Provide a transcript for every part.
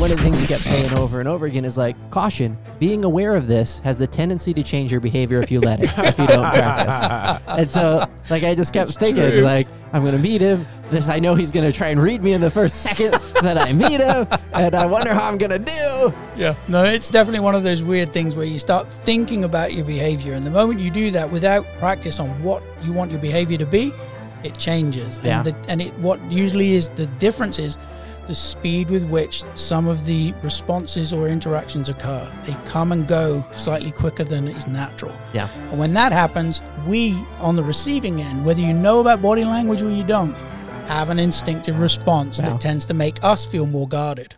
one of the things you kept saying over and over again is like, caution, being aware of this has the tendency to change your behavior if you let it, if you don't practice. And so, like, I just kept thinking, true. like, I'm going to meet him. This, I know he's going to try and read me in the first second that I meet him. And I wonder how I'm going to do. Yeah. No, it's definitely one of those weird things where you start thinking about your behavior. And the moment you do that without practice on what you want your behavior to be, it changes. Yeah. And, the, and it what usually is the difference is the speed with which some of the responses or interactions occur. They come and go slightly quicker than is natural. Yeah. And when that happens, we on the receiving end, whether you know about body language or you don't, have an instinctive response Wow. that tends to make us feel more guarded.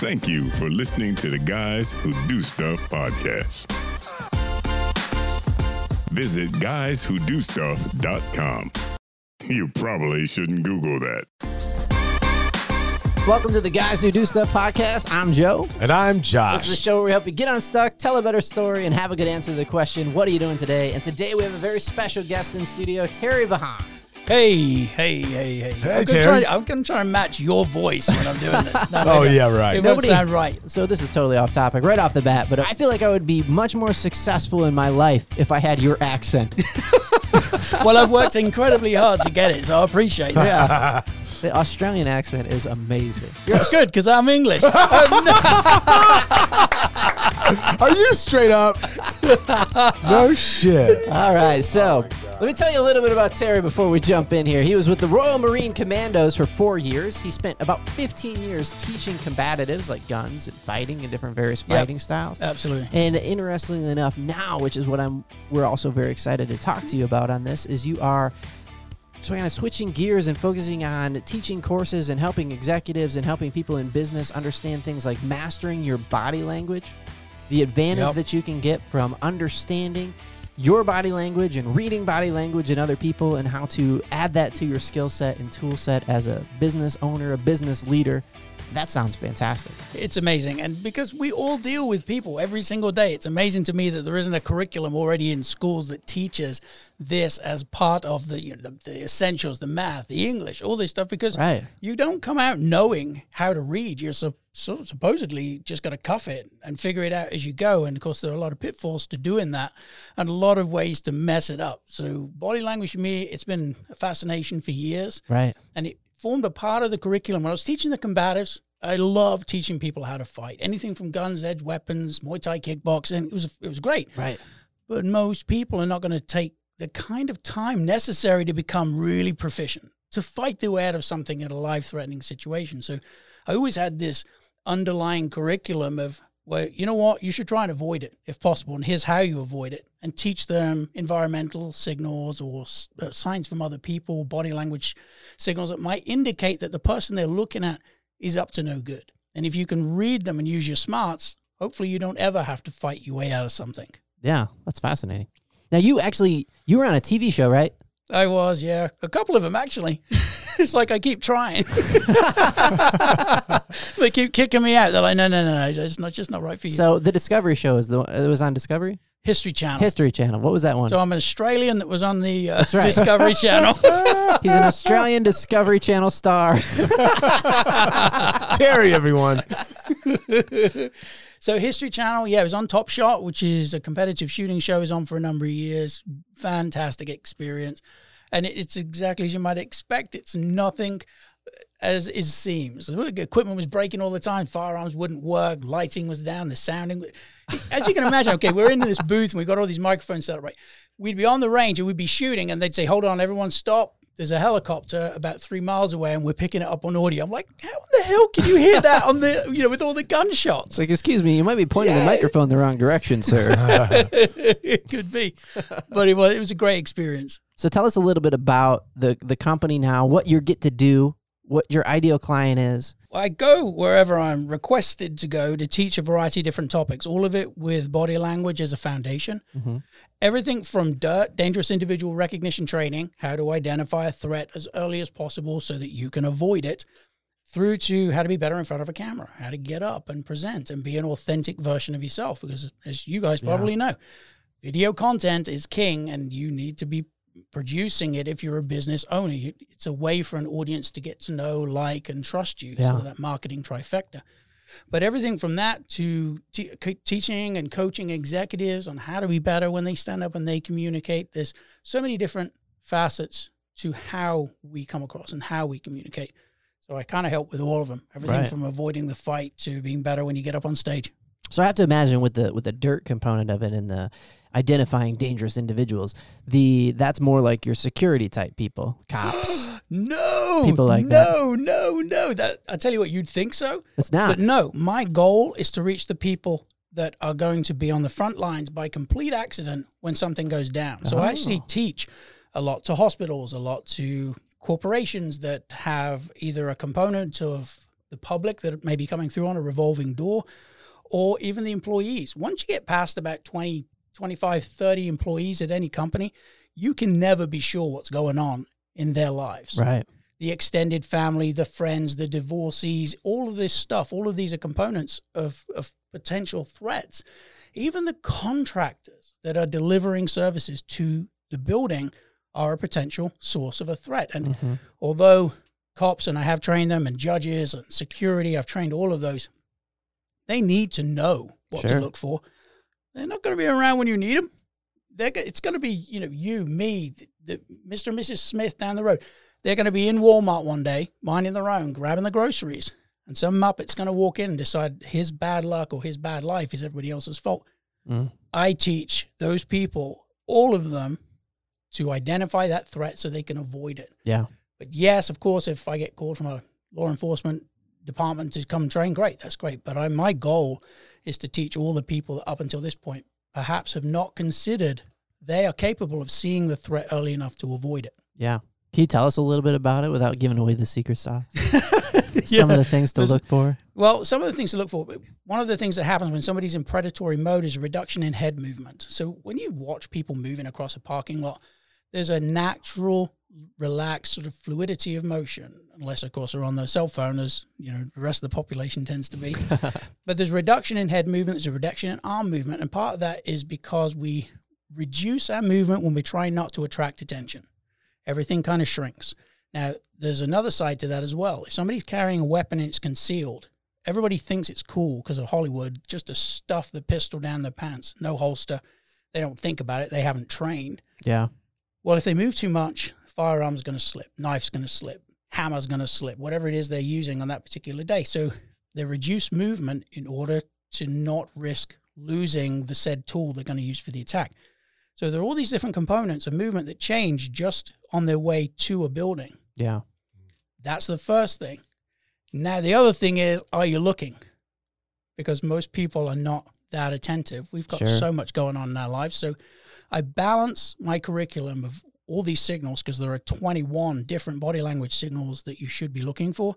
Thank you for listening to the Guys Who Do Stuff podcast. Visit guyswhodostuff.com. You probably shouldn't Google that. Welcome to the Guys Who Do Stuff podcast. I'm Joe. And I'm Josh. This is Josh. the show where we help you get unstuck, tell a better story, and have a good answer to the question, What are you doing today? And today we have a very special guest in studio, Terry Vaughan. Hey, hey, hey, hey. I'm gonna, try, I'm gonna try and match your voice when I'm doing this. No, no, Oh, no. yeah, right. It Nobody- won't sound right. So this is totally off topic right off the bat, but I feel like I would be much more successful in my life if I had your accent. Well, I've worked incredibly hard to get it, so I appreciate that. yeah. The Australian accent is amazing. It's good because I'm English. Are you straight up? no shit. All right, so let me tell you a little bit about Terry before we jump in here. He was with the Royal Marine Commandos for four years. He spent about 15 years teaching combatives like guns and fighting and different various Yep. fighting styles. Absolutely. And interestingly enough, now, which is what I'm, we're also very excited to talk to you about on this, is you are so kind of switching gears and focusing on teaching courses and helping executives and helping people in business understand things like mastering your body language, the advantage Yep. that you can get from understanding your body language and reading body language in other people and how to add that to your skill set and tool set as a business owner, a business leader. That sounds fantastic. It's amazing. And because we all deal with people every single day, it's amazing to me that there isn't a curriculum already in schools that teaches this as part of the, you know, the, the essentials, the math, the English, all this stuff, because Right. you don't come out knowing how to read. You're so, so supposedly just got to cuff it and figure it out as you go. And of course, there are a lot of pitfalls to doing that and a lot of ways to mess it up. So, body language for me, it's been a fascination for years Right. and it formed a part of the curriculum. When I was teaching the combatives, I love teaching people how to fight. Anything from guns, edge weapons, Muay Thai, kickboxing. It was it was great. Right. But most people are not going to take the kind of time necessary to become really proficient to fight their way out of something in a life-threatening situation. So I always had this underlying curriculum of well, you know what, you should try and avoid it if possible, and here's how you avoid it, and teach them environmental signals or uh, signs from other people, body language signals that might indicate that the person they're looking at is up to no good. And if you can read them and use your smarts, hopefully you don't ever have to fight your way out of something. Yeah, that's fascinating. Now you actually you were on a TV show, right? I was, yeah, a couple of them actually. it's like I keep trying. they keep kicking me out. They're like, no, no, no, no, it's not just not right for you. So the Discovery show is the it was on Discovery History Channel. History Channel. What was that one? so I'm an Australian that was on the uh, right. Discovery Channel. He's an Australian Discovery Channel star. Terry, everyone. So History Channel, yeah, it was on Top Shot, which is a competitive shooting show. Was on for a number of years. Fantastic experience, and it, it's exactly as you might expect. It's nothing as it seems. Equipment was breaking all the time. Firearms wouldn't work. Lighting was down. The sounding, as you can imagine. Okay, we're in this booth and we've got all these microphones set up. Right, we'd be on the range and we'd be shooting, and they'd say, "Hold on, everyone, stop." There's a helicopter about three miles away, and we're picking it up on audio. I'm like, how the hell can you hear that on the, you know, with all the gunshots? It's like, excuse me, you might be pointing the microphone the wrong direction, sir. it could be, but it was it was a great experience. so tell us a little bit about the the company now, what you get to do, what your ideal client is. I go wherever I'm requested to go to teach a variety of different topics. All of it with body language as a foundation. Mhm. Everything from DIRT, dangerous individual recognition training, how to identify a threat as early as possible so that you can avoid it, through to how to be better in front of a camera, how to get up and present and be an authentic version of yourself. Because as you guys probably know, video content is king and you need to be producing it if you're a business owner. It's a way for an audience to get to know, like, and trust you. Yeah. So that marketing trifecta. But everything from that to te- teaching and coaching executives on how to be better when they stand up and they communicate. There's so many different facets to how we come across and how we communicate. So I kind of help with all of them. Everything Right. from avoiding the fight to being better when you get up on stage. So I have to imagine with the with the dirt component of it and the identifying dangerous individuals, the that's more like your security type people, cops. No, People like that. no, no, no. That I tell you what, you'd think so, It's not. but no. My goal is to reach the people that are going to be on the front lines by complete accident when something goes down. So I actually Oh. teach a lot to hospitals, a lot to corporations that have either a component of the public that may be coming through on a revolving door or even the employees. Once you get past about 20, 25, 30 employees at any company, you can never be sure what's going on in their lives right. the extended family, the friends, the divorcees, all of this stuff, all of these are components of, of potential threats. Even the contractors that are delivering services to the building are a potential source of a threat. And hmm although cops, and I have trained them, and judges and security, I've trained all of those, they need to know what Sure. to look for. They're not going to be around when you need them. They're, it's going to be, you know, you, me, the, the, Mr. and Mrs. Smith down the road. They're going to be in Walmart one day, minding their own, grabbing the groceries. And some Muppet's going to walk in and decide his bad luck or his bad life is everybody else's fault. Mm. I teach those people, all of them, to identify that threat so they can avoid it. Yeah. But yes, of course, if I get called from a law enforcement department to come train, great, that's great. But I, my goal is to teach all the people that up until this point perhaps have not considered they are capable of seeing the threat early enough to avoid it. Yeah. Can you tell us a little bit about it without giving away the secret sauce? Some of the things to There's- look for. Well, some of the things to look for. One of the things that happens when somebody's in predatory mode is a reduction in head movement. So when you watch people moving across a parking lot, there's a natural, relaxed sort of fluidity of motion, unless of course they're on their cell phone, as you know the rest of the population tends to be. but there's reduction in head movement, there's a reduction in arm movement, and part of that is because we reduce our movement when we try not to attract attention. Everything kind of shrinks. Now, there's another side to that as well. If somebody's carrying a weapon and it's concealed, everybody thinks it's cool because of Hollywood just to stuff the pistol down their pants, no holster. They don't think about it. They haven't trained. Yeah. Well, if they move too much, firearm's going to slip, knife's going to slip, hammer's going to slip, whatever it is they're using on that particular day. So they reduce movement in order to not risk losing the said tool they're going to use for the attack. So there are all these different components of movement that change just on their way to a building. Yeah. That's the first thing. Now, the other thing is, are you looking? Because most people are not that attentive. We've got Sure. so much going on in our lives. So I balance my curriculum of all these signals because there are 21 different body language signals that you should be looking for,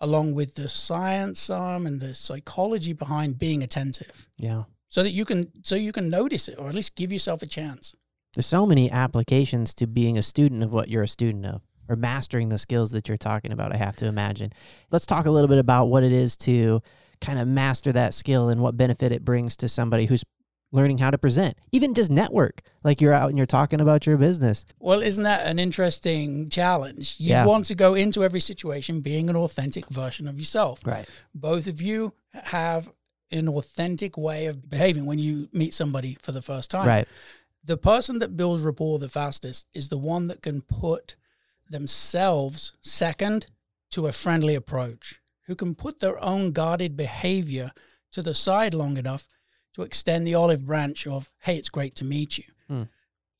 along with the science um, and the psychology behind being attentive. Yeah. So that you can so you can notice it or at least give yourself a chance. There's so many applications to being a student of what you're a student of or mastering the skills that you're talking about, I have to imagine. Let's talk a little bit about what it is to kind of master that skill and what benefit it brings to somebody who's learning how to present, even just network. Like you're out and you're talking about your business. Well, isn't that an interesting challenge? You Yeah. want to go into every situation being an authentic version of yourself. Right. Both of you have an authentic way of behaving when you meet somebody for the first time. Right. The person that builds rapport the fastest is the one that can put themselves second to a friendly approach, who can put their own guarded behavior to the side long enough to extend the olive branch of, hey, it's great to meet you. Hmm.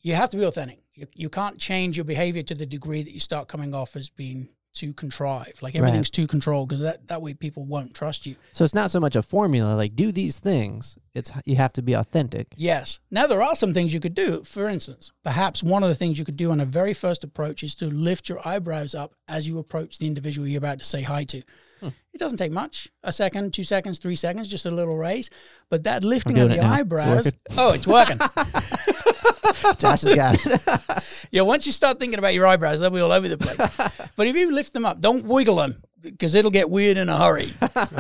You have to be authentic. You, you can't change your behavior to the degree that you start coming off as being too contrived. Like Right. everything's too controlled because that, that way people won't trust you. So it's not so much a formula like do these things. It's you have to be authentic. Yes. Now, there are some things you could do. For instance, perhaps one of the things you could do on a very first approach is to lift your eyebrows up as you approach the individual you're about to say hi to. Hmm. It doesn't take much a second, two seconds, three seconds, just a little raise. But that lifting of the now. It's eyebrows. oh, it's working. Josh has got it. yeah, once you start thinking about your eyebrows, they'll be all over the place. but if you lift them up, don't wiggle them because it'll get weird in a hurry.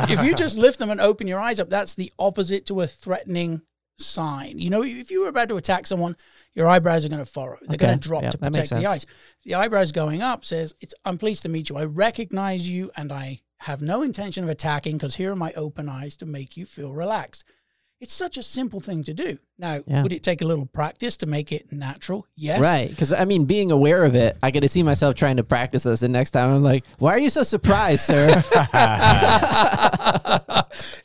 if you just lift them and open your eyes up, that's the opposite to a threatening sign. You know, if you were about to attack someone, your eyebrows are going to furrow. They're going to drop Yeah, to protect the eyes. The eyebrows going up says, "It's I'm pleased to meet you. I recognize you, and I have no intention of attacking because here are my open eyes to make you feel relaxed." It's such a simple thing to do. Now, Yeah. would it take a little practice to make it natural? Yes. Right, because I mean, being aware of it, I get to see myself trying to practice this, and next time I'm like, "Why are you so surprised, sir?"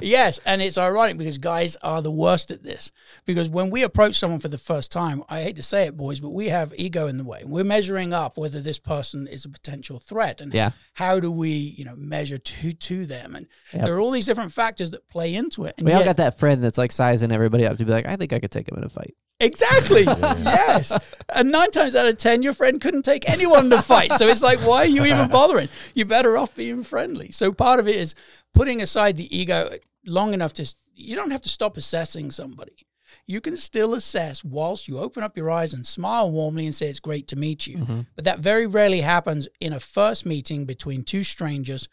yes, and it's ironic because guys are the worst at this. Because when we approach someone for the first time, I hate to say it, boys, but we have ego in the way. We're measuring up whether this person is a potential threat, and Yeah. how do we, you know, measure to to them? And Yep. there are all these different factors that play into it. And we all got that friend that's like sizing everybody up to be like, "I think I could take him in a fight." Exactly. yes. And nine times out of ten, your friend couldn't take anyone to fight. So it's like, why are you even bothering? You're better off being friendly. So part of it is putting aside the ego long enough to, you don't have to stop assessing somebody. You can still assess whilst you open up your eyes and smile warmly and say, it's great to meet you. Mm-hmm. But that very rarely happens in a first meeting between two strangers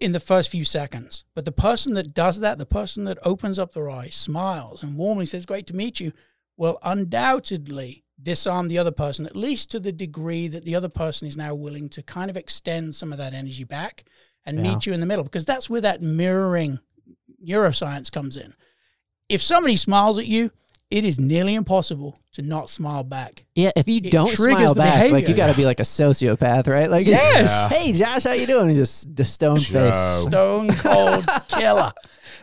in the first few seconds. But the person that does that, the person that opens up their eyes, smiles, and warmly says, Great to meet you, will undoubtedly disarm the other person, at least to the degree that the other person is now willing to kind of extend some of that energy back and Yeah. meet you in the middle. Because that's where that mirroring neuroscience comes in. If somebody smiles at you, it is nearly impossible to not smile back. Yeah, if you It don't triggers smile the back, like you got to be like a sociopath, right? Like, Yes. hey Josh, how you doing? And just the stone face. Stone cold killer.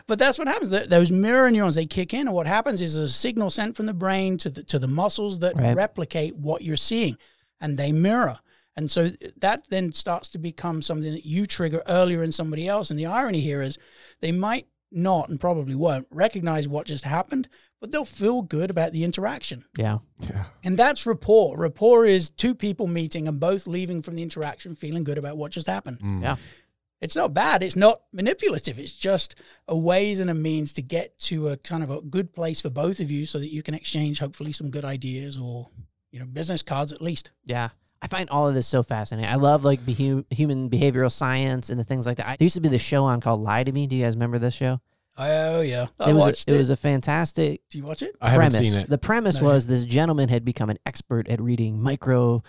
But that's what happens. Those mirror neurons they kick in, and what happens is a signal sent from the brain to the to the muscles that Right. replicate what you're seeing, and they mirror. And so that then starts to become something that you trigger earlier in somebody else. And the irony here is they might not and probably won't recognize what just happened, but they'll feel good about the interaction. Yeah, Yeah. And that's rapport. Rapport is two people meeting and both leaving from the interaction feeling good about what just happened. Mm. yeah. It's not bad. It's not manipulative. It's just a ways and a means to get to a kind of a good place for both of you so that you can exchange hopefully some good ideas or, you know, business cards at least. Yeah. I find all of this so fascinating. I love like behu- human behavioral science and the things like that. I, there used to be this show on called Lie to Me. Do you guys remember this show? Oh, yeah. I it was watched a, it was a fantastic Do you watch it? I haven't seen it. The premise No. was this gentleman had become an expert at reading micro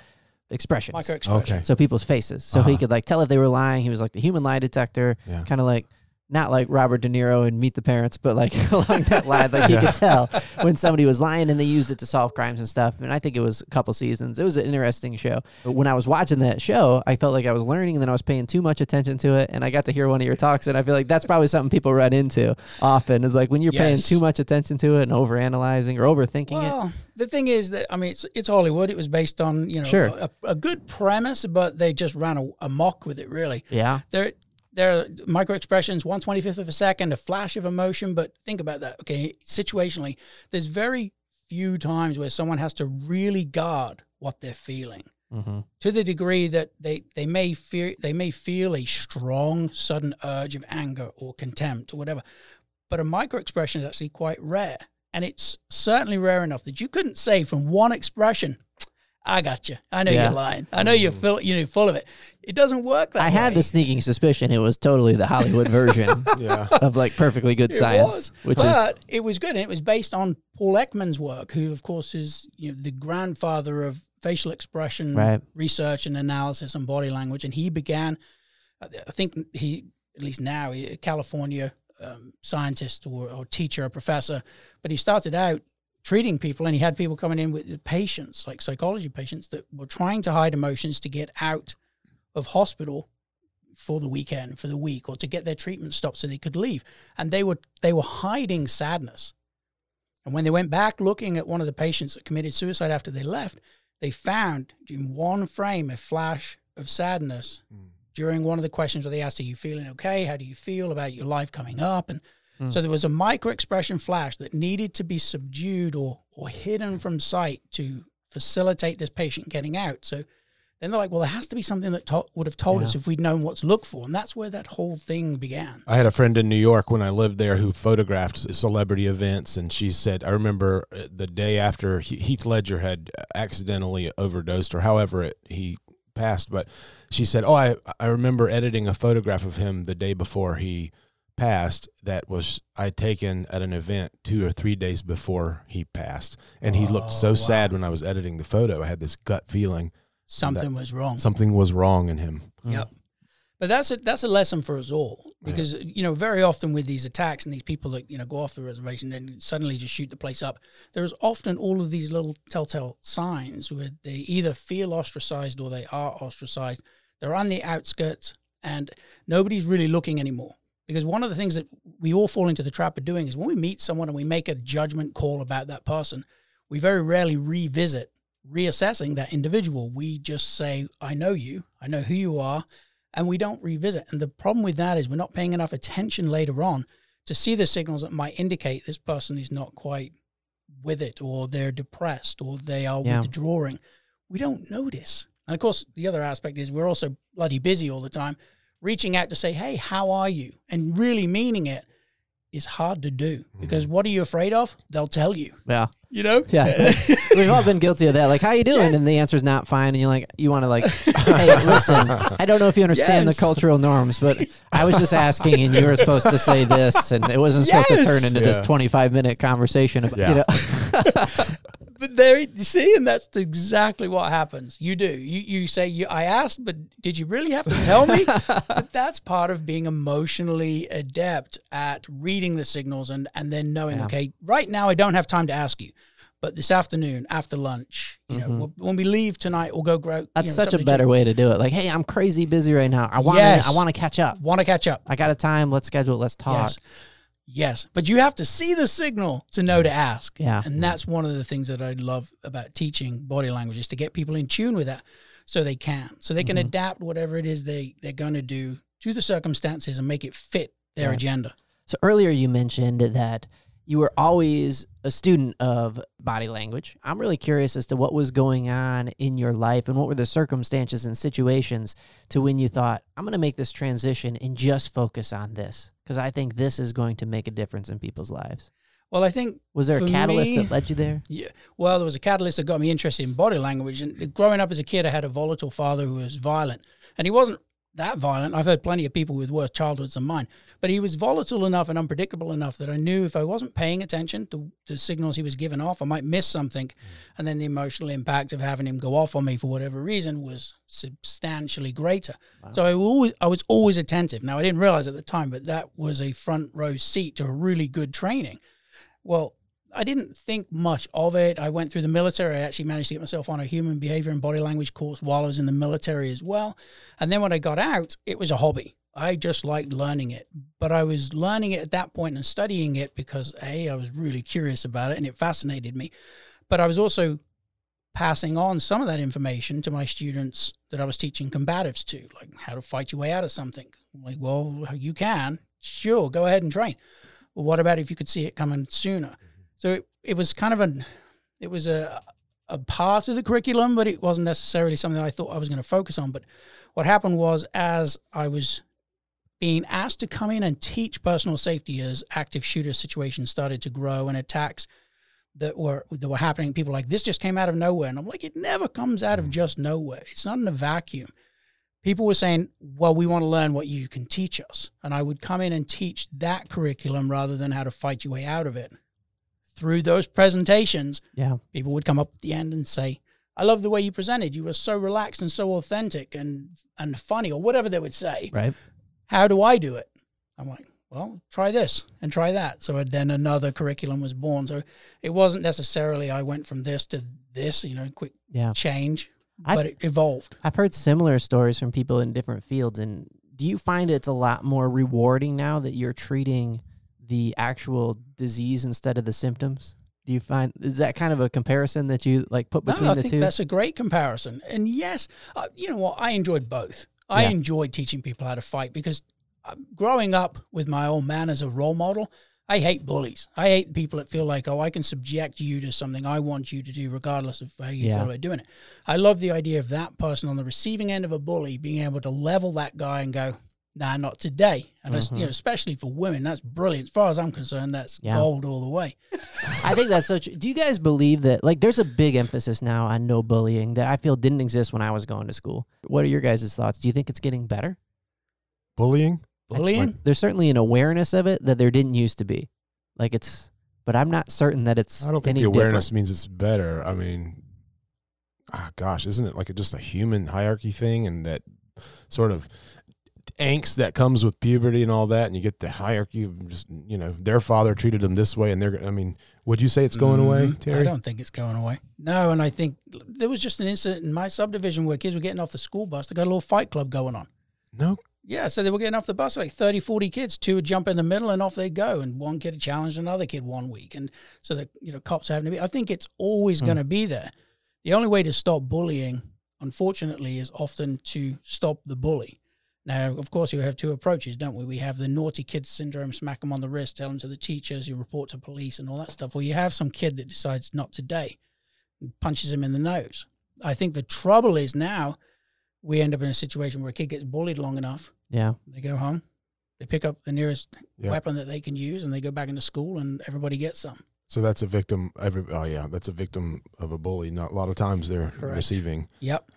expressions. Micro expression. Okay. so people's faces. So he Uh-huh. could like tell if they were lying. He was like the human lie detector, Yeah. kind of like not like Robert De Niro and Meet the Parents, but like along that line. Like he could tell when somebody was lying and they used it to solve crimes and stuff. And I think it was a couple seasons. It was an interesting show. But when I was watching that show, I felt like I was learning and then I was paying too much attention to it. And I got to hear one of your talks. And I feel like that's probably something people run into often is like when you're paying too much attention to it and overanalyzing or overthinking it. Well, the thing is that I mean, it's it's Hollywood. It was based on you know Sure. a, a good premise, but they just ran a, amok with it. Really, Yeah. there there are micro expressions, one twenty fifth of a second, a flash of emotion. But think about that. Okay, situationally, there's very few times where someone has to really guard what they're feeling Mm-hmm. to the degree that they, they may fear they may feel a strong sudden urge of anger or contempt or whatever. But a micro expression is actually quite rare. And it's certainly rare enough that you couldn't say from one expression, I got you. I know Yeah. you're lying. I know you're full you're full of it. It doesn't work that I way. had the sneaking suspicion it was totally the Hollywood version Yeah. of like perfectly good It science, was. which is but it was good, and it was based on Paul Ekman's work, who, of course, is you know the grandfather of facial expression Right. research and analysis and body language. And he began, I I think he at least now he- a California um, scientist or, or teacher or professor, but he started out treating people, and he had people coming in with patients, like psychology patients, that were trying to hide emotions to get out of hospital for the weekend, for the week, or to get their treatment stopped so they could leave. And they were they were hiding sadness. And when they went back looking at one of the patients that committed suicide after they left, they found in one frame a flash of sadness hmm. during one of the questions where they asked, Are you feeling okay? How do you feel about your life coming up? And so there was a micro expression flash that needed to be subdued or or hidden from sight to facilitate this patient getting out. So then they're like, well, there has to be something that to- would have told us if we'd known what to look for, and that's where that whole thing began. I had a friend in New York when I lived there who photographed celebrity events, and she said, "I remember uh, the day after Heath Ledger had accidentally overdosed, or however it, he passed." But she said, "Oh, I I remember editing a photograph of him the day before he passed that was I'd taken at an event two or three days before he passed, and he looked Oh, so sad when I was editing the photo. I had this gut feeling Something was wrong. something was wrong in him. Hmm. Yep. But that's a that's a lesson for us all because you know very often with these attacks and these people that you know go off the reservation and suddenly just shoot the place up, there's often all of these little telltale signs where they either feel ostracized or they are ostracized. They're on the outskirts and nobody's really looking anymore. Because one of the things that we all fall into the trap of doing is when we meet someone and we make a judgment call about that person, we very rarely revisit reassessing that individual. We just say, I know you, I know who you are, and we don't revisit. And the problem with that is we're not paying enough attention later on to see the signals that might indicate this person is not quite with it, or they're depressed, or they are Yeah. withdrawing. We don't notice. And of course, the other aspect is we're also bloody busy all the time. Reaching out to say, hey, how are you? And really meaning it is hard to do mm-hmm. because what are you afraid of? They'll tell you. Yeah. You know? Yeah. We've all been guilty of that. Like, how you doing? And the answer's not fine. And you're like, you want to like, hey, listen, I don't know if you understand Yes. the cultural norms, but I was just asking and you were supposed to say this and it wasn't supposed to turn Yes. into this 25 minute conversation about, you Yeah. know, But there, you see, and that's exactly what happens. You do. You you say, you, "I asked, but did you really have to tell me?" but that's part of being emotionally adept at reading the signals and and then knowing, Yeah. okay, right now I don't have time to ask you, but this afternoon after lunch, you know, when- we leave tonight, we'll go grow. Mm-hmm. that's such a better way to do it. Like, hey, I'm crazy busy right now. I want to, Yes. I want to catch up. Want to catch up? I got a time. Let's schedule. it. Let's talk. Yes. Yes, but you have to see the signal to know to ask. Yeah. And that's one of the things that I love about teaching body language is to get people in tune with that so they can. So they can Mm-hmm. adapt whatever it is they, they're going to do to the circumstances and make it fit their Right. agenda. So earlier you mentioned that you were always a student of body language. I'm really curious as to what was going on in your life and what were the circumstances and situations to when you thought, I'm going to make this transition and just focus on this because I think this is going to make a difference in people's lives. Well, I think Was there a catalyst me- that led you there? Yeah. Well, there was a catalyst that got me interested in body language. And growing up as a kid, I had a volatile father who was violent. And he wasn't that violent. I've heard plenty of people with worse childhoods than mine. But he was volatile enough and unpredictable enough that I knew if I wasn't paying attention to the signals he was giving off, I might miss something. Mm. And then the emotional impact of having him go off on me for whatever reason was substantially greater. So I always I was always attentive. Now I didn't realize at the time, but that was a front row seat to a really good training. Well, I didn't think much of it. I went through the military. I actually managed to get myself on a human behavior and body language course while I was in the military as well. And then when I got out, it was a hobby. I just liked learning it. But I was learning it at that point and studying it because A, I was really curious about it and it fascinated me. But I was also passing on some of that information to my students that I was teaching combatives to, like how to fight your way out of something. Like, well, you can. Sure, go ahead and train. Well, what about if you could see it coming sooner? So it, it was kind of an, it was a, a part of the curriculum, but it wasn't necessarily something that I thought I was going to focus on. But what happened was, as I was being asked to come in and teach personal safety as active shooter situations started to grow and attacks that were that were happening, people like this just came out of nowhere, and I'm like, it never comes out of mm. just nowhere. It's not in a vacuum. People were saying, well, we want to learn what you can teach us, and I would come in and teach that curriculum rather than how to fight your way out of it through those presentations, Yeah. people would come up at the end and say, I love the way you presented. You were so relaxed and so authentic and, and funny, or whatever they would say. Right. How do I do it? I'm like, well, try this and try that. So then another curriculum was born. So it wasn't necessarily I went from this to this, you know, quick Yeah. change, I- but it evolved. I've heard similar stories from people in different fields. And do you find it's a lot more rewarding now that you're treating the actual disease instead of the symptoms? Do you find is that kind of a comparison that you like put between no, I the think two? that's a great comparison. And yes, uh, you know what? I enjoyed both. I Yeah. enjoyed teaching people how to fight because uh, growing up with my old man as a role model, I hate bullies. I hate people that feel like, oh, I can subject you to something I want you to do, regardless of how you Yeah. feel about doing it. I love the idea of that person on the receiving end of a bully being able to level that guy and go, nah, not today. And that's, you know, especially for women, that's brilliant. As far as I'm concerned, that's Mm-hmm. Yeah. gold all the way. I think that's so true. Do you guys believe that like there's a big emphasis now on no bullying that I feel didn't exist when I was going to school? What are your guys' thoughts? Do you think it's getting better? Bullying? Bullying? There's certainly an awareness of it that there didn't used to be. Like it's, but I'm not certain that it's. I don't think any the awareness different. means it's better. I mean, ah, gosh, isn't it like a, just a human hierarchy thing and that sort of angst that comes with puberty and all that, and you get the hierarchy of just you know their father treated them this way, and they're. I mean, would you say it's going away, Mhm. Terry? I don't think it's going away. No, and I think there was just an incident in my subdivision where kids were getting off the school bus. They got a little fight club going on. No, Yeah, so they were getting off the bus, like 30, 40 kids. Two would jump in the middle and off they go. And one kid challenged another kid one week. And so the you know cops are having to be. I think it's always Hmm. going to be there. The only way to stop bullying, unfortunately, is often to stop the bully. Now, of course, you have two approaches, don't we? We have the naughty kid syndrome, smack them on the wrist, tell them to the teachers, you report to police and all that stuff. Or you have some kid that decides not today and punches him in the nose. I think the trouble is now we end up in a situation where a kid gets bullied long enough Yeah. they go home, they pick up the nearest Yeah. weapon that they can use, and they go back into school, and everybody gets some. so that's a victim. Every oh yeah, that's a victim of a bully. Not a lot of times they're Correct. receiving. Yep,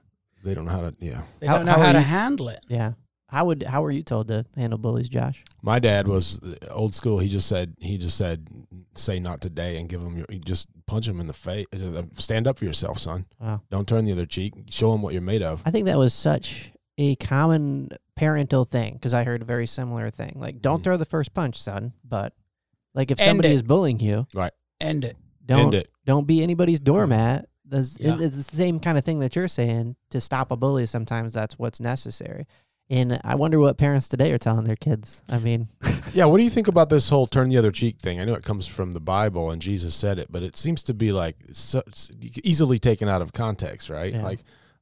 They don't know how to. Yeah, they How- don't know how how, to you- handle it. Yeah. How would how were you told to handle bullies, Josh? my dad was uh, old school. He just said he just said say not today and give him your. You just punch him in the face. Stand up for yourself, son. Wow. Don't turn the other cheek. Show him what you're made of. I think that was such a common parental thing because I heard a very similar thing. Like, don't Mhm. throw the first punch, son. But like, if End somebody it. is bullying you, right? End it. don't End it. don't be anybody's doormat. That's, Yeah. It's the same kind of thing that you're saying. To stop a bully, sometimes that's what's necessary. And I wonder what parents today are telling their kids. I mean, Yeah, what do you think about this whole turn the other cheek thing? I know it comes from the Bible and Jesus said it, but it seems to be like so, easily taken out of context, right? Yeah. Like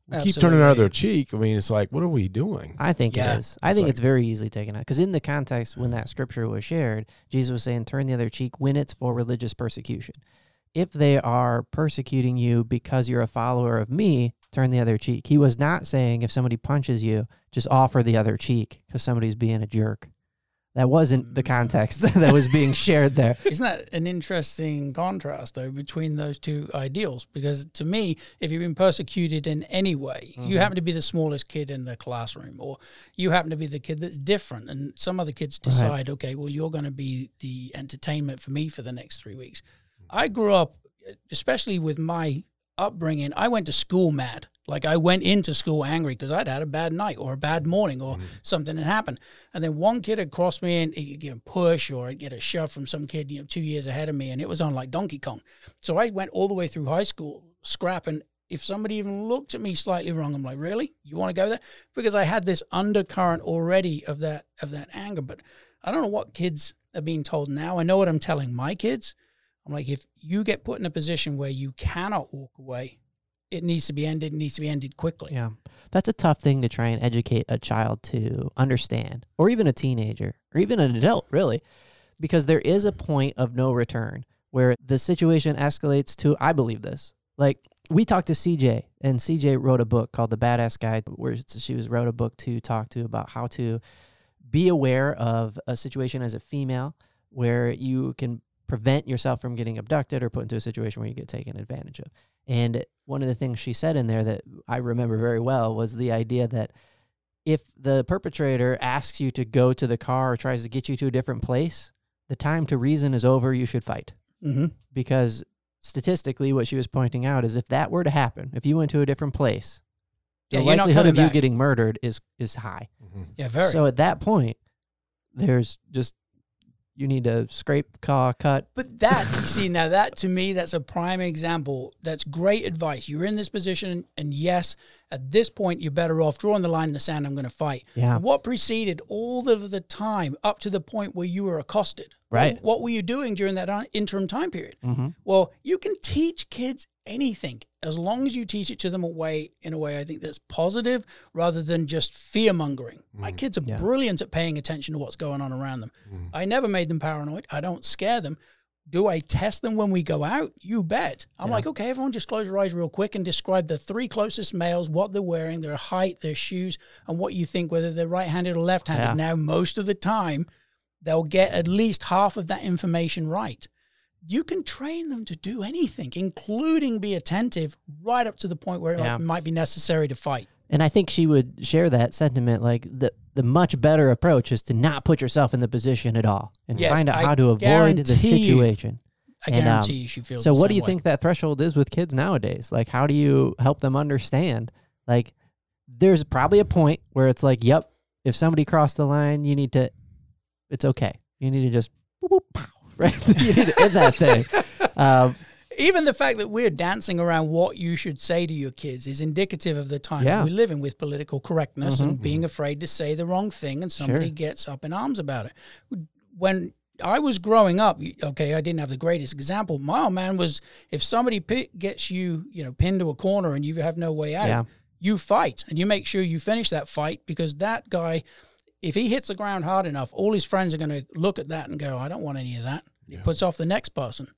we keep turning our other cheek. I mean, it's like, what are we doing? I think Yeah. it is. I It's think like- it's very easily taken out because in the context when that scripture was shared, Jesus was saying, "Turn the other cheek when it's for religious persecution." If they are persecuting you because you're a follower of me, turn the other cheek. He was not saying if somebody punches you, just offer the other cheek because somebody's being a jerk. That wasn't the context that was being shared there. Isn't that an interesting contrast, though, between those two ideals? Because to me, if you've been persecuted in any way, Mm-hmm. you happen to be the smallest kid in the classroom, or you happen to be the kid that's different, and some other kids decide, okay, well, you're going to be the entertainment for me for the next three weeks. I grew up, especially with my upbringing, I went to school mad. Like I went into school angry because I'd had a bad night or a bad morning or mm-hmm. something had happened. And then one kid had crossed me and he'd get a push or I'd get a shove from some kid, you know, two years ahead of me. And it was on like Donkey Kong. So I went all the way through high school scrapping. If somebody even looked at me slightly wrong, I'm like, really? You want to go there? Because I had this undercurrent already of that of that anger. But I don't know what kids are being told now. I know what I'm telling my kids. I'm like, if you get put in a position where you cannot walk away, it needs to be ended. It needs to be ended quickly. Yeah. That's a tough thing to try and educate a child to understand, or even a teenager, or even an adult, really, because there is a point of no return where the situation escalates to, I believe this. Like, we talked to CJ, and CJ wrote a book called The Badass Guide, where she was wrote a book to talk to about how to be aware of a situation as a female where you can prevent yourself from getting abducted or put into a situation where you get taken advantage of. And one of the things she said in there that I remember very well was the idea that if the perpetrator asks you to go to the car or tries to get you to a different place, the time to reason is over, you should fight. Mm-hmm. Because statistically, what she was pointing out is if that were to happen, if you went to a different place, Yeah, the likelihood coming of you getting murdered is is high. Yeah, very. So at that point, there's just you need to scrape, claw, cut. But that, see, now that to me, that's a prime example. That's great advice. You're in this position, and yes, at this point, you're better off drawing the line in the sand. I'm going to fight. Yeah. What preceded all of the time up to the point where you were accosted? Right. What, what were you doing during that uh, interim time period? Mm-hmm. Well, you can teach kids anything as long as you teach it to them a way in a way I think that's positive rather than just fear mongering. My mm. kids are Yeah. brilliant at paying attention to what's going on around them. Mm. I never made them paranoid. I don't scare them. Do I test them when we go out? You bet. I'm like, okay, everyone just close your eyes real quick and describe the three closest males, what they're wearing, their height, their shoes, and what you think, whether they're right handed or left handed. Yeah. Now, most of the time, they'll get at least half of that information right you can train them to do anything, including be attentive right up to the point where Yeah. it might be necessary to fight. And I think she would share that sentiment. Like the the much better approach is to not put yourself in the position at all and Yes, find out I how to avoid the situation. I And, um, guarantee you she feels. So what do you way. think that threshold is with kids nowadays? Like how do you help them understand like there's probably a point where it's like, yep, if somebody crossed the line, you need to it's okay. You need to just boop, boop, pow, right? you need to end that thing. Um, even the fact that we're dancing around what you should say to your kids is indicative of the times Yeah. we live in with political correctness and Mhm. being afraid to say the wrong thing and somebody Sure. gets up in arms about it. When I was growing up, okay, I didn't have the greatest example. My old man was if somebody pi gets you, you know, pinned to a corner and you have no way out, Yeah. you fight and you make sure you finish that fight because that guy, if he hits the ground hard enough, all his friends are going to look at that and go, I don't want any of that. It puts off the next person.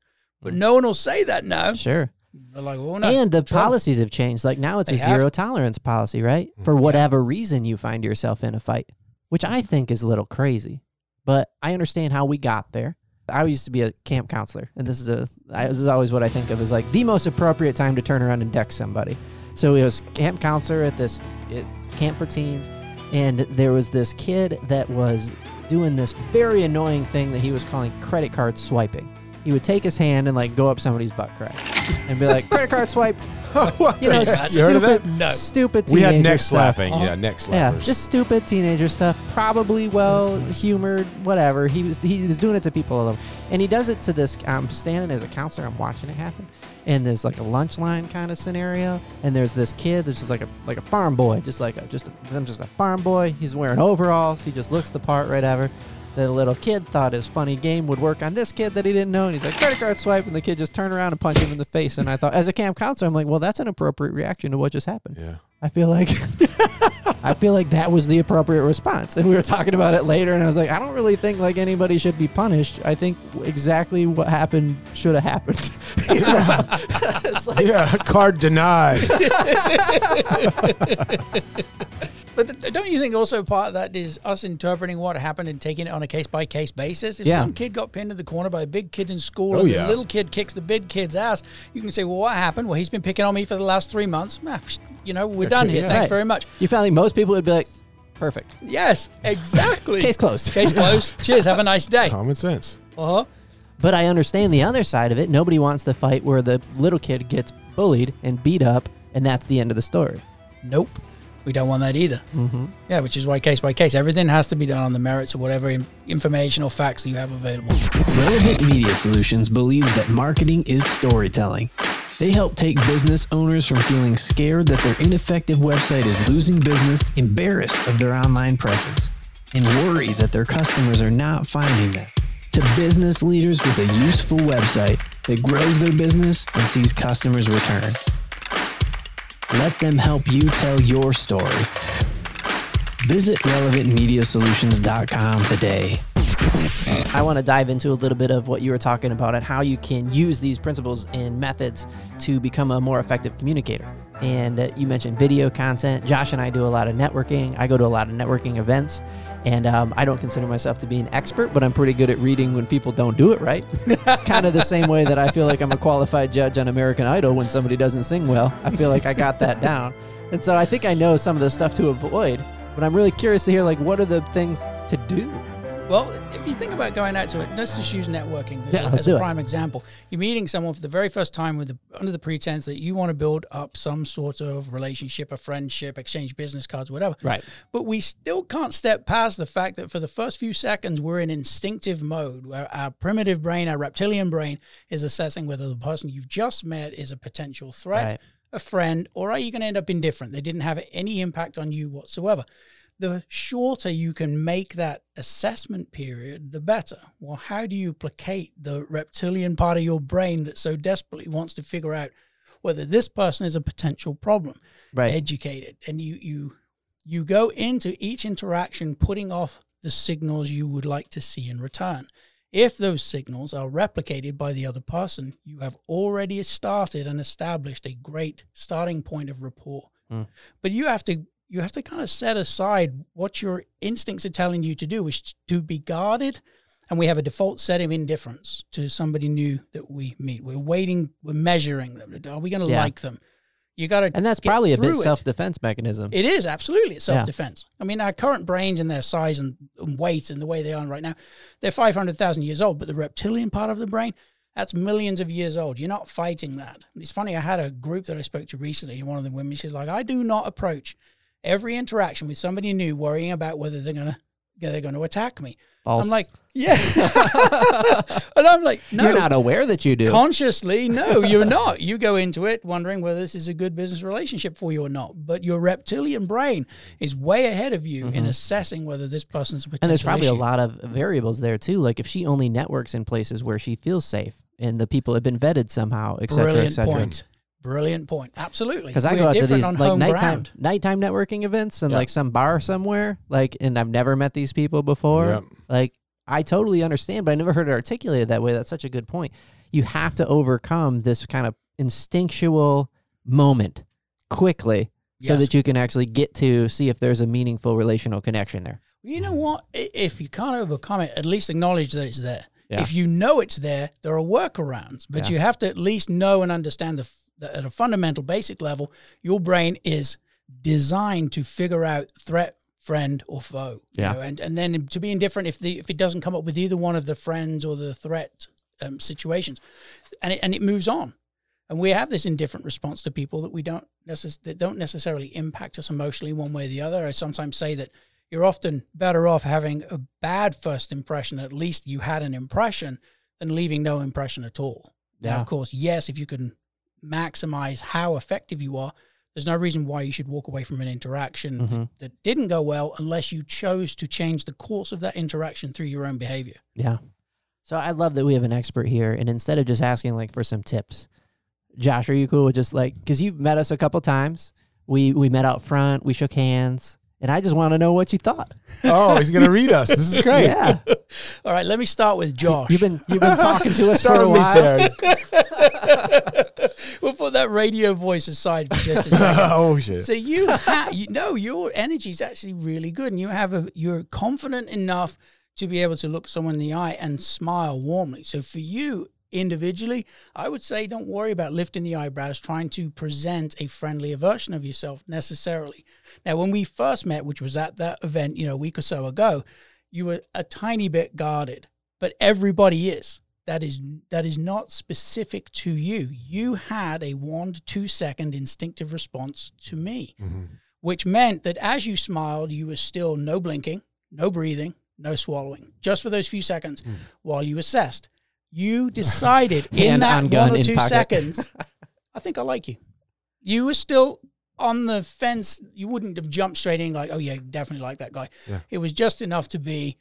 But no one will say that now. sure. They're like, well, no. and the trouble. policies have changed. Like now it's They a have. zero tolerance policy, right? Mm-hmm. For whatever reason you find yourself in a fight, which I think is a little crazy. But I understand how we got there. I used to be a camp counselor, and this is a I, this is always what I think of as like the most appropriate time to turn around and deck somebody. So it was camp counselor at this it, camp for teens, and there was this kid that was doing this very annoying thing that he was calling credit card swiping. He would take his hand and like go up somebody's butt crack and be like, "Credit card swipe," you know, the- stupid, you heard of that? No. stupid. We had teenager neck stuff. slapping. Uh-huh. Yeah, neck slappers. Yeah, just stupid teenager stuff. Probably well humored, whatever. He was he was doing it to people, all over. and he does it to this. I'm standing as a counselor. I'm watching it happen, and there's like a lunch line kind of scenario, and there's this kid that's just like a like a farm boy, just like a just a, I'm just a farm boy. He's wearing overalls. He just looks the part, right? Ever. The little kid thought his funny game would work on this kid that he didn't know, and he's like credit card swipe, and the kid just turned around and punched him in the face. And I thought, as a camp counselor, I'm like, well, that's an appropriate reaction to what just happened. yeah. I feel like I feel like that was the appropriate response. And we were talking about it later and I was like, I don't really think like anybody should be punished. I think exactly what happened should have happened. It's like Yeah, card denied. But th- don't you think also part of that is us interpreting what happened and taking it on a case by case basis? If Yeah. some kid got pinned in the corner by a big kid in school Oh, and yeah. the little kid kicks the big kid's ass, you can say, well, what happened? Well, he's been picking on me for the last three months. You know, we're done here. Yeah. Thanks Right. very much. you found like most people would be like, perfect. Yes, exactly. Case closed. Case closed. Cheers. Have a nice day. Common sense. Uh-huh. But I understand the other side of it. Nobody wants the fight where the little kid gets bullied and beat up and that's the end of the story. Nope. We don't want that either. Mm-hmm. Yeah, which is why case by case, everything has to be done on the merits of whatever information or facts you have available. Relevant Media Solutions believes that marketing is storytelling. They help take business owners from feeling scared that their ineffective website is losing business, embarrassed of their online presence, and worried that their customers are not finding them, to business leaders with a useful website that grows their business and sees customers return. Let them help you tell your story. Visit relevantmediasolutions.com today. I want to dive into a little bit of what you were talking about and how you can use these principles and methods to become a more effective communicator. And uh, you mentioned video content. Josh and I do a lot of networking. I go to a lot of networking events, and um, I don't consider myself to be an expert, but I'm pretty good at reading when people don't do it right. kind of the same way that I feel like I'm a qualified judge on American Idol when somebody doesn't sing well. I feel like I got that down. And so I think I know some of the stuff to avoid, but I'm really curious to hear like what are the things to do? Well, if you think about going out to it, let's just use networking as, Yeah, a, as a it. prime example. You're meeting someone for the very first time with the, under the pretense that you want to build up some sort of relationship, a friendship, exchange business cards, whatever. Right. But we still can't step past the fact that for the first few seconds, we're in instinctive mode where our primitive brain, our reptilian brain, is assessing whether the person you've just met is a potential threat, Right. a friend, or are you going to end up indifferent? They didn't have any impact on you whatsoever. The shorter you can make that assessment period, the better. Well, how do you placate the reptilian part of your brain that so desperately wants to figure out whether this person is a potential problem? Right. educated and you you you go into each interaction putting off the signals you would like to see in return if those signals are replicated by the other person you have already started and established a great starting point of rapport Mm. but you have to you have to kind of set aside what your instincts are telling you to do which to be guarded and we have a default set of indifference to somebody new that we meet we're waiting we're measuring them are we going to Yeah. like them You got to And that's probably a bit self defense mechanism. It is absolutely it's self defense. I mean, our current brains and their size and, and weight and the way they are right now, they're five hundred thousand years old. But the reptilian part of the brain, that's millions of years old. You're not fighting that. It's funny. I had a group that I spoke to recently, and one of the women she's like, I do not approach every interaction with somebody new worrying about whether they're gonna they're going to attack me. False. I'm like, yeah, and I'm like, no, You're not aware that you do. Consciously, no, you're not. You go into it wondering whether this is a good business relationship for you or not. But your reptilian brain is way ahead of you in assessing whether this person's a Mm-hmm. and there's probably a lot of variables there too. Like if she only networks in places where she feels safe and the people have been vetted somehow, et cetera, et Brilliant point. Absolutely. Because I go out to different these on like nighttime ground. nighttime networking events and Yeah. like some bar somewhere, like, and I've never met these people before. Yep. Like, I totally understand, but I never heard it articulated that way. That's such a good point. You have to overcome this kind of instinctual moment quickly so that you can actually get to see if there's a meaningful relational connection there. You know what? If you can't overcome it, at least acknowledge that it's there. Yeah. If you know it's there, there are workarounds, but Yeah. you have to at least know and understand the, f- that at a fundamental, basic level, your brain is designed to figure out threat, friend, or foe. you Yeah. know, and and then to be indifferent if the if it doesn't come up with either one of the friends or the threat um, situations, and it, and it moves on. And we have this indifferent response to people that we don't necess- that don't necessarily impact us emotionally one way or the other. I sometimes say that you're often better off having a bad first impression. At least you had an impression than leaving no impression at all. Now, of course, yes, if you can maximize how effective you are, there's no reason why you should walk away from an interaction Mhm. that didn't go well unless you chose to change the course of that interaction through your own behavior. Yeah. So I love that we have an expert here, and instead of just asking like for some tips, Josh, are you cool with just like because you've met us a couple times? We we met out front, we shook hands, and I just want to know what you thought. Oh, he's gonna read us. This is great. Yeah, All right, let me start with Josh. you've been you've been talking to us for a while. We'll put that radio voice aside for just a second. oh shit. So you have you know your energy is actually really good, and you have a you're confident enough to be able to look someone in the eye and smile warmly. So for you individually, I would say don't worry about lifting the eyebrows, trying to present a friendlier version of yourself necessarily. Now, when we first met, which was at that event, you know, a week or so ago, you were a tiny bit guarded, but everybody is. That is that is not specific to you. You had a one to two second instinctive response to me, which meant that as you smiled, you were still no blinking, no breathing, no swallowing, just for those few seconds while you assessed. You decided in that one or two pocket. seconds, I think I like you. You were still on the fence. You wouldn't have jumped straight in like, oh yeah, definitely like that guy. Yeah. It was just enough to be,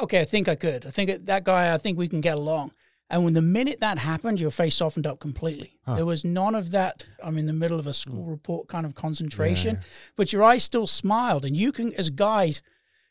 okay, I think I could. I think that guy, I think we can get along. And when the minute that happened, your face softened up completely. Huh. There was none of that. I'm in the middle of a school Hmm. report kind of concentration, but your eyes still smiled. And you can, as guys,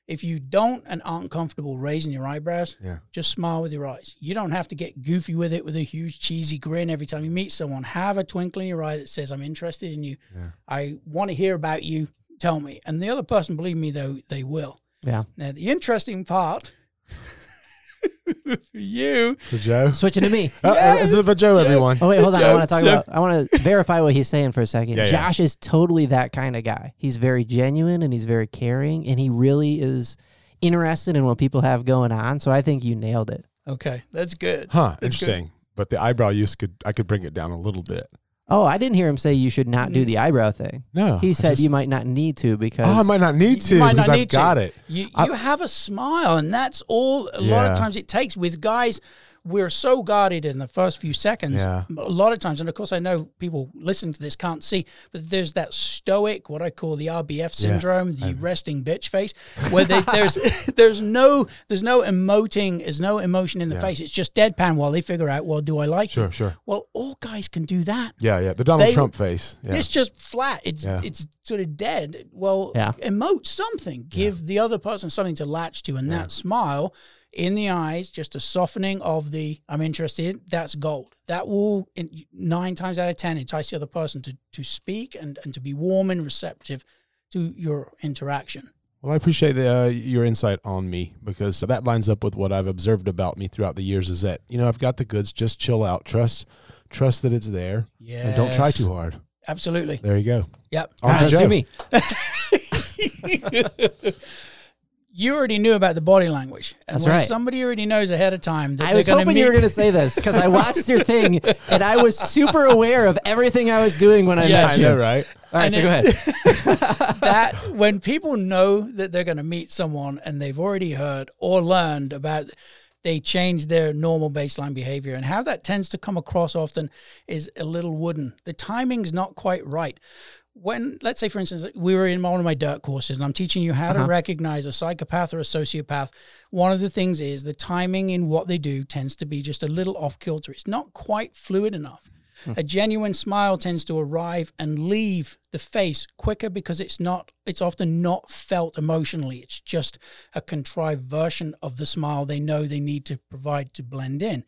if you don't and aren't comfortable raising your eyebrows, Yeah. just smile with your eyes. You don't have to get goofy with it with a huge cheesy grin every time you meet someone. Have a twinkle in your eye that says, I'm interested in you. Yeah. I want to hear about you. Tell me. And the other person, believe me, though, they will. Yeah. Now, the interesting part for you, For Joe. Switching to me. Uh, uh, this is for Joe, everyone. Oh wait, hold on. I want to talk Joke, about. I want to verify what he's saying for a second. Yeah, yeah. Josh is totally that kind of guy. He's very genuine and he's very caring, and he really is interested in what people have going on. So I think you nailed it. okay, that's good. Huh. That's good. Interesting. But the eyebrow use could I could bring it down a little bit. Oh, I didn't hear him say you should not do mm. the eyebrow thing. No. He I said just- you might not need to because Oh, I might not need to You might because not I've need to. got it. You, I- you have a smile, and that's all a lot Yeah. of times it takes. With guys, we're so guarded in the first few seconds. Yeah. A lot of times, and of course, I know people listening to this can't see, but there's that stoic, what I call the RBF syndrome, the resting bitch face, where they, there's there's no there's no emoting, there's no emotion in the Yeah. face. It's just deadpan while they figure out, well, do I like Sure, you? sure. Well, all guys can do that. Yeah, yeah. The Donald They- Trump face. Yeah. It's just flat. It's Yeah. it's sort of dead. Well, Yeah. emote something. Give the other person something to latch to, and that smile in the eyes, just a softening of the "I'm interested." That's gold. That will in, nine times out of ten entice the other person to to speak and and to be warm and receptive to your interaction. Well, I appreciate the, uh, your insight on me because so that lines up with what I've observed about me throughout the years. Is that you know I've got the goods, just chill out, trust, trust that it's there, Yeah, and don't try too hard. Absolutely. There you go. Yep. On Ah, to let's Joe. me. you already knew about the body language. And That's when right. somebody already knows ahead of time that I was hoping meet, you were going to say this because I watched your thing and I was super aware of everything I was doing when I Yes. met I you. know, right? All right, And so go ahead. that when people know that they're going to meet someone and they've already heard or learned about they change their normal baseline behavior and how that tends to come across often is a little wooden the timing's not quite right when let's say for instance we were in one of my dirt courses and i'm teaching you how to uh-huh. recognize a psychopath or a sociopath. One of the things is the timing in what they do tends to be just a little off kilter. It's not quite fluid enough. Hmm. A genuine smile tends to arrive and leave the face quicker because it's not it's often not felt emotionally. It's just a contrived version of the smile they know they need to provide to blend in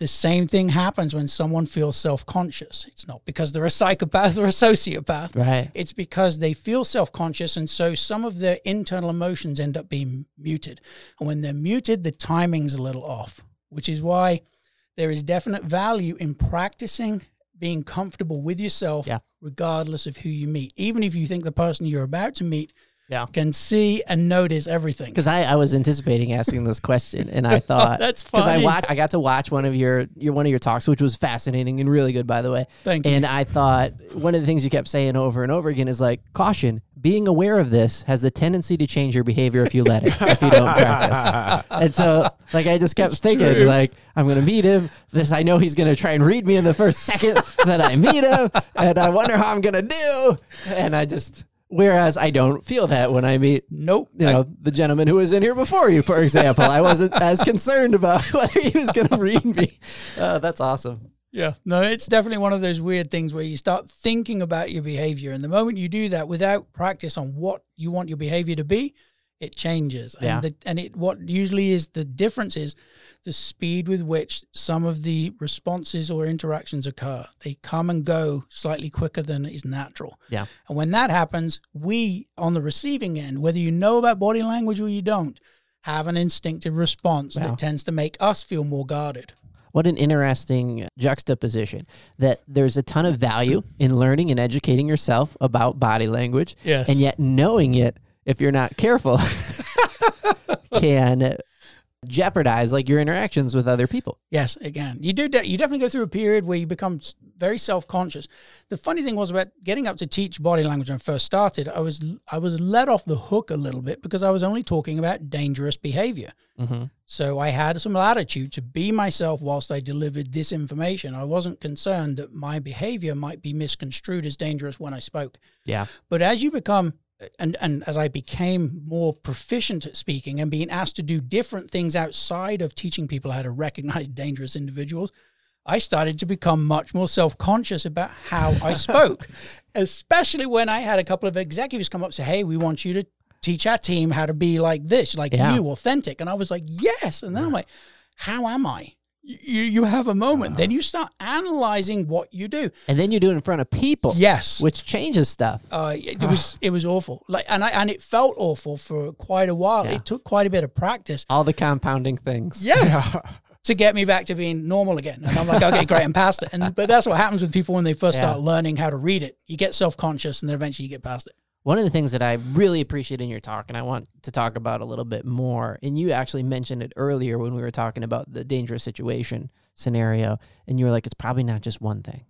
the same thing happens when someone feels self-conscious it's not because they're a psychopath or a sociopath Right. it's because they feel self-conscious and so some of their internal emotions end up being muted and when they're muted the timing's a little off which is why there is definite value in practicing being comfortable with yourself Yeah. regardless of who you meet even if you think the person you're about to meet Yeah. can see and notice everything Because I, I was anticipating asking this question, and I thought That's because I funny. watched I got to watch one of your your one of your talks, which was fascinating and really good, by the way. Thank you. And I thought one of the things you kept saying over and over again is like caution. Being aware of this has the tendency to change your behavior if you let it, if you don't practice. And so, like, I just kept thinking, true. like, I'm gonna meet him. This I know he's gonna try and read me in the first second that I meet him, and I wonder how I'm gonna do. And I just. Whereas I don't feel that when I meet nope you know, the gentleman who was in here before you, for example. I wasn't as concerned about whether he was going to read me. Uh, that's awesome. Yeah, no, it's definitely one of those weird things where you start thinking about your behavior, and the moment you do that without practice on what you want your behavior to be, it changes. Yeah. And the, and it what usually is the difference is the speed with which some of the responses or interactions occur. They come and go slightly quicker than is natural. Yeah. And when that happens, we on the receiving end, whether you know about body language or you don't, have an instinctive response Wow. that tends to make us feel more guarded. What an interesting juxtaposition that there's a ton of value in learning and educating yourself about body language. Yes. And yet knowing it, if you're not careful, can jeopardize like your interactions with other people. Yes, again, you do. De- you definitely go through a period where you become very self-conscious. The funny thing was about getting up to teach body language when I first started. I was I was let off the hook a little bit because I was only talking about dangerous behavior. Mm-hmm. So I had some latitude to be myself whilst I delivered this information. I wasn't concerned that my behavior might be misconstrued as dangerous when I spoke. Yeah. But as you become and and as I became more proficient at speaking and being asked to do different things outside of teaching people how to recognize dangerous individuals, I started to become much more self-conscious about how I spoke. Especially when I had a couple of executives come up and say, Hey, we want you to teach our team how to be like this, like Yeah. you, authentic. And I was like, Yes. And then I'm like, How am I? You, you have a moment. Then you start analyzing what you do. And then you do it in front of people. Yes. Which changes stuff. Uh, it was it was awful. Like, and I and it felt awful for quite a while. Yeah. It took quite a bit of practice. All the compounding things. Yeah. To get me back to being normal again, and I'm like, okay, great, I'm past it. And but that's what happens with people when they first Yeah. start learning how to read it. You get self conscious, and then eventually you get past it. One of the things that I really appreciate in your talk, and I want to talk about a little bit more, and you actually mentioned it earlier when we were talking about the dangerous situation scenario, and you were like, it's probably not just one thing.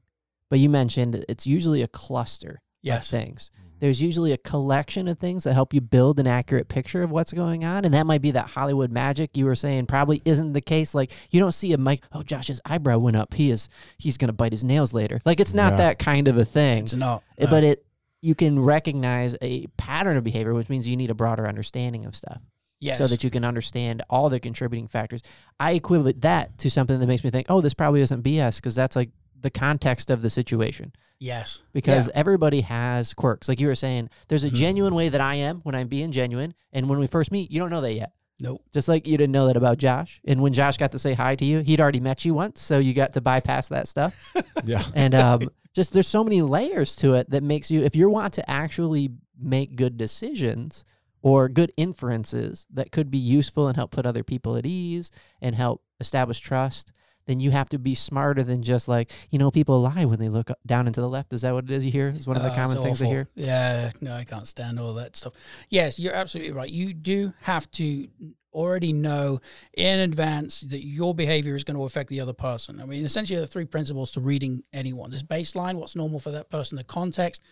But you mentioned it's usually a cluster Yes. of things. Mm-hmm. There's usually a collection of things that help you build an accurate picture of what's going on. And that might be that Hollywood magic you were saying probably isn't the case. Like you don't see a Mike, oh Josh's eyebrow went up. He is he's gonna bite his nails later. Like it's not Yeah. that kind of a thing. It's not. No. But it you can recognize a pattern of behavior, which means you need a broader understanding of stuff. yes. So that you can understand all the contributing factors. I equivalent that to something that makes me think, oh, this probably isn't BS, because that's like the context of the situation. yes. Because Yeah. everybody has quirks. Like you were saying, there's a Mhm. genuine way that I am when I'm being genuine. And when we first meet, you don't know that yet. Nope. Just like you didn't know that about Josh. And when Josh got to say hi to you, he'd already met you once. So you got to bypass that stuff. Yeah. And um, just there's so many layers to it that makes you, if you want to actually make good decisions or good inferences that could be useful and help put other people at ease and help establish trust, then you have to be smarter than just like you know people lie when they look up- down and to the left. Is that what it is? You hear? Is one of the Oh, common things I hear. Yeah, no, I can't stand all that stuff. Yes, you're absolutely right. You do have to already know in advance that your behavior is going to affect the other person. I mean, essentially, the three principles to reading anyone: there's baseline, what's normal for that person, the context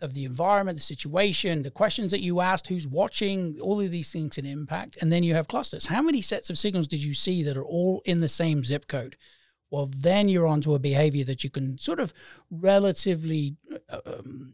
of the environment, the situation, the questions that you asked, who's watching, all of these things can impact, and then you have clusters. How many sets of signals did you see that are all in the same zip code? Well, then you're onto a behavior that you can sort of relatively uh, um,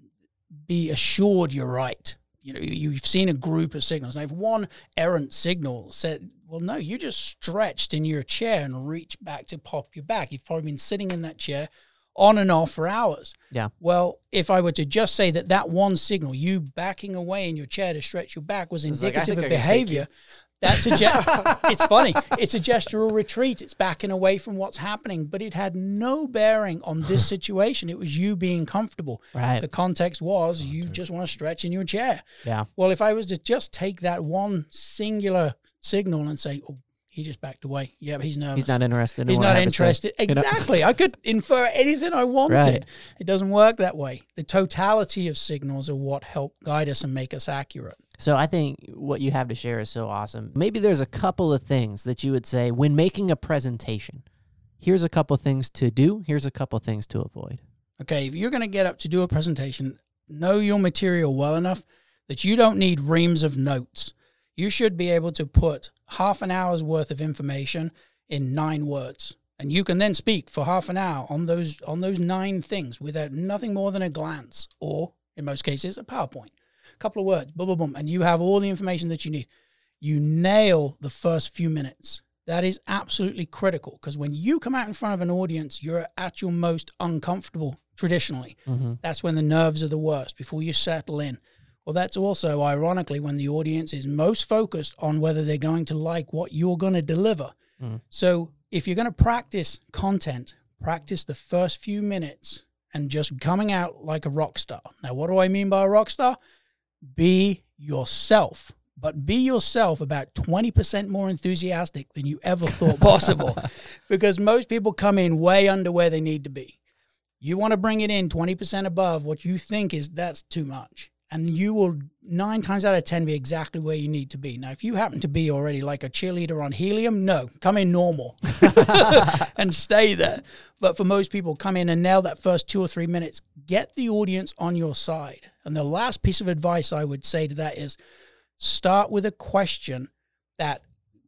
be assured you're right. You know, you- you've seen a group of signals. Now, if one errant signal said, well, no, you just stretched in your chair and reached back to pop your back. You've probably been sitting in that chair on and off for hours. Yeah. Well, if I were to just say that that one signal, you backing away in your chair to stretch your back, was It's like, indicative of I can take behavior, that's a ge- it's funny. It's a gestural retreat. It's backing away from what's happening, but it had no bearing on this situation. It was you being comfortable. Right. The context was oh, you just want to stretch in your chair. Yeah. Well, if I was to just take that one singular signal and say, "Oh, he just backed away. Yeah, he's nervous. He's not interested. He's not have to say." interested. You know? Exactly. I could infer anything I wanted. Right. It doesn't work that way. The totality of signals are what help guide us and make us accurate. So I think what you have to share is so awesome. Maybe there's a couple of things that you would say when making a presentation. Here's a couple of things to do. Here's a couple of things to avoid. Okay, if you're going to get up to do a presentation, know your material well enough that you don't need reams of notes. You should be able to put half an hour's worth of information in nine words. And you can then speak for half an hour on those on those nine things without nothing more than a glance or in most cases a PowerPoint. A couple of words, boom, boom, boom, and you have all the information that you need. You nail the first few minutes. That is absolutely critical because when you come out in front of an audience, you're at your most uncomfortable traditionally. Mm-hmm. That's when the nerves are the worst before you settle in. Well, that's also ironically when the audience is most focused on whether they're going to like what you're going to deliver. Mm. So if you're going to practice content, practice the first few minutes and just coming out like a rock star. Now, what do I mean by a rock star? Be yourself, but be yourself about 20% more enthusiastic than you ever thought possible because most people come in way under where they need to be. You want to bring it in 20% above what you think is that's too much. And you will nine times out of 10 be exactly where you need to be. Now, if you happen to be already like a cheerleader on helium, no, come in normal and stay there. But for most people, come in and nail that first two or three minutes. Get the audience on your side. And the last piece of advice I would say to that is start with a question that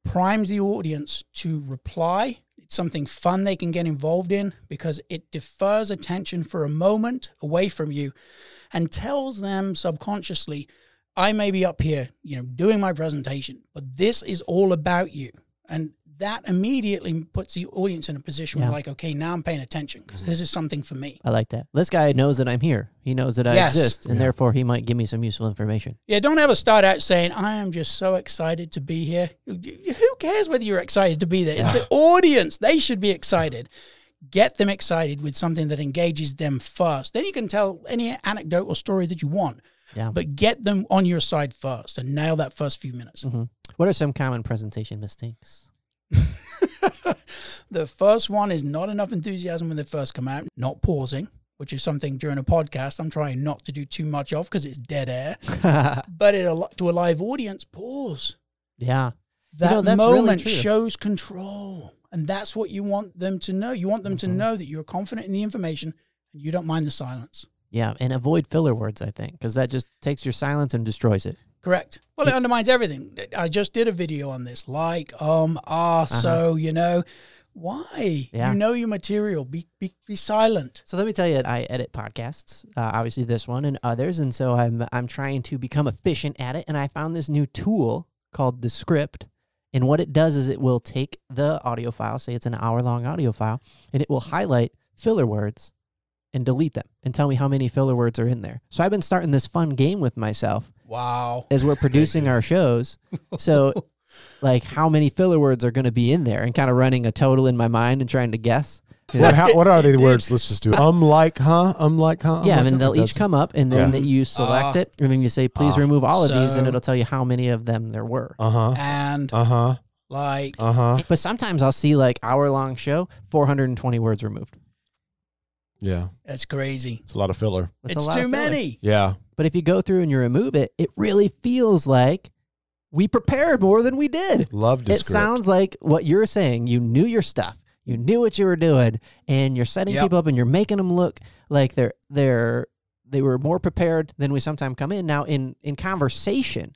primes the audience to reply. It's something fun they can get involved in because it defers attention for a moment away from you and tells them subconsciously, I may be up here, you know, doing my presentation, but this is all about you. And that immediately puts the audience in a position Yeah. where like, okay, now I'm paying attention because this is something for me. I like that. This guy knows that I'm here. He knows that I Yes. exist, and therefore he might give me some useful information. Yeah, don't ever start out saying, I am just so excited to be here. Who cares whether you're excited to be there? It's the audience. They should be excited. Get them excited with something that engages them first. Then you can tell any anecdote or story that you want, Yeah. but get them on your side first and nail that first few minutes. hmm What are some common presentation mistakes? the first one is not enough enthusiasm when they first come out, not pausing, which is something during a podcast I'm trying not to do too much of because it's dead air. but it, to a live audience, pause. yeah. That know, that's really moment true. shows control. And that's what you want them to know. You want them to Mhm. know that you're confident in the information and you don't mind the silence. Yeah. And avoid filler words, I think, because that just takes your silence and destroys it. Correct. Well, it undermines everything. I just did a video on this. Like, um, ah, so, you know, why? Uh-huh. Yeah. You know your material. Be, be, be silent. So let me tell you, I edit podcasts, uh, obviously this one and others, and so I'm I'm trying to become efficient at it. And I found this new tool called Descript, and what it does is it will take the audio file, say it's an hour long audio file, and it will highlight filler words and delete them and tell me how many filler words are in there. So I've been starting this fun game with myself Wow. as we're producing our shows. So like how many filler words are going to be in there and kind of running a total in my mind and trying to guess. What, how, what are the words? Let's just do. Um, like, huh? Um, like, huh? Um, Yeah, like, and huh? they'll each come up, and then Yeah. you select Ah. it, and then you say, "Please Ah. remove all of these," and So- it'll tell you how many of them there were. Uh huh. And Uh huh. Like, Uh huh. But sometimes I'll see like hour long show, 420 words removed. Yeah. that's crazy. It's a lot of filler. That's a it's lot too of filler. many. Yeah. But if you go through and you remove it, it really feels like we prepared more than we did. Loved the It sounds like what you're saying. You knew your stuff. You knew what you were doing, and you're setting Yep. people up, and you're making them look like they're they're they were more prepared than we sometimes come in. Now, in in conversation,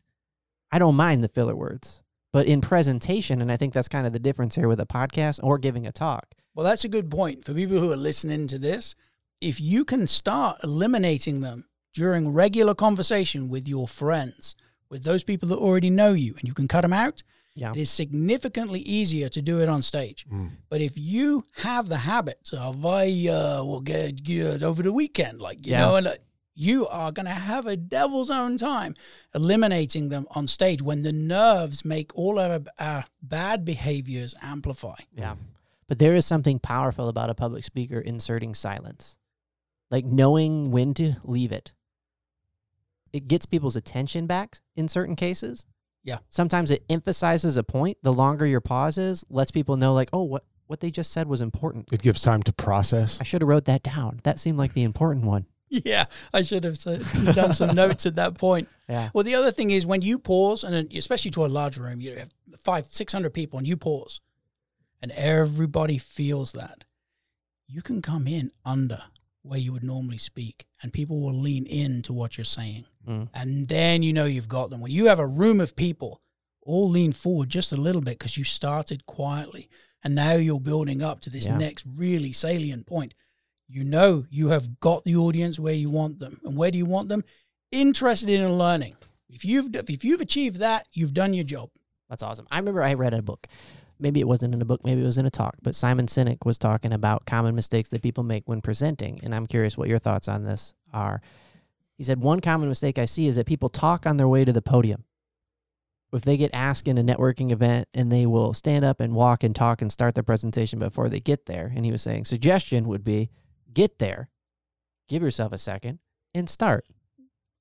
I don't mind the filler words, but in presentation, and I think that's kind of the difference here with a podcast or giving a talk. Well, that's a good point for people who are listening to this. If you can start eliminating them during regular conversation with your friends, with those people that already know you, and you can cut them out, Yeah. it is significantly easier to do it on stage. Mm. But if you have the habit of, I uh, will get good over the weekend, like, you Yeah. know, and uh, you are going to have a devil's own time eliminating them on stage when the nerves make all our, our bad behaviors amplify. Yeah. But there is something powerful about a public speaker inserting silence, like knowing when to leave it. It gets people's attention back in certain cases. Yeah. Sometimes it emphasizes a point. The longer your pause is, lets people know, like, oh, what, what they just said was important. It gives time to process. I should have wrote that down. That seemed like the important one. Yeah, I should have done some notes at that point. Yeah. Well, the other thing is when you pause, and especially to a large room, you have five, six hundred people, and you pause, and everybody feels that, you can come in under where you would normally speak, and people will lean in to what you're saying, Mm. and then you know you've got them. When you have a room of people, all lean forward just a little bit because you started quietly, and now you're building up to this Yeah. next really salient point. You know you have got the audience where you want them, and where do you want them? Interested in learning. If you've if you've achieved that, you've done your job. That's awesome. I remember I read a book. Maybe it wasn't in a book, maybe it was in a talk, but Simon Sinek was talking about common mistakes that people make when presenting. And I'm curious what your thoughts on this are. He said, One common mistake I see is that people talk on their way to the podium. If they get asked in a networking event and they will stand up and walk and talk and start their presentation before they get there. And he was saying, suggestion would be get there, give yourself a second, and start.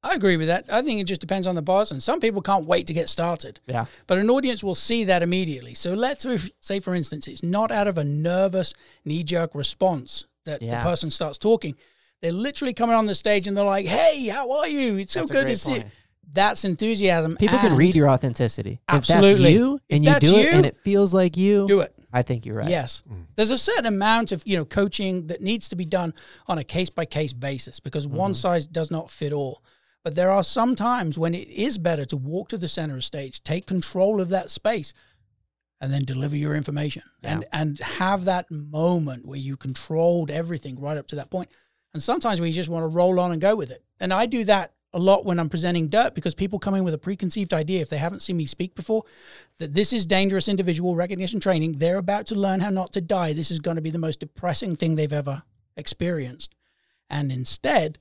I agree with that. I think it just depends on the person. Some people can't wait to get started, Yeah. but an audience will see that immediately. So let's say, for instance, it's not out of a nervous, knee jerk response that Yeah. the person starts talking. They're literally coming on the stage and they're like, "Hey, how are you? It's so That's good to see." you." That's enthusiasm. People can read your authenticity. If Absolutely. that's you If and you that's do it you, and it feels like you, Do it. I think you're right. Yes. Mm. There's a certain amount of, you know, coaching that needs to be done on a case by case basis because one mm-hmm. size does not fit all. But there are some times when it is better to walk to the center of stage, take control of that space, and then deliver your information. And and have that moment where you controlled everything right up to that point. And sometimes we just want to roll on and go with it. And I do that a lot when I'm presenting dirt because people come in with a preconceived idea if they haven't seen me speak before that this is dangerous individual recognition training. They're about to learn how not to die. This is going to be the most depressing thing they've ever experienced. And instead,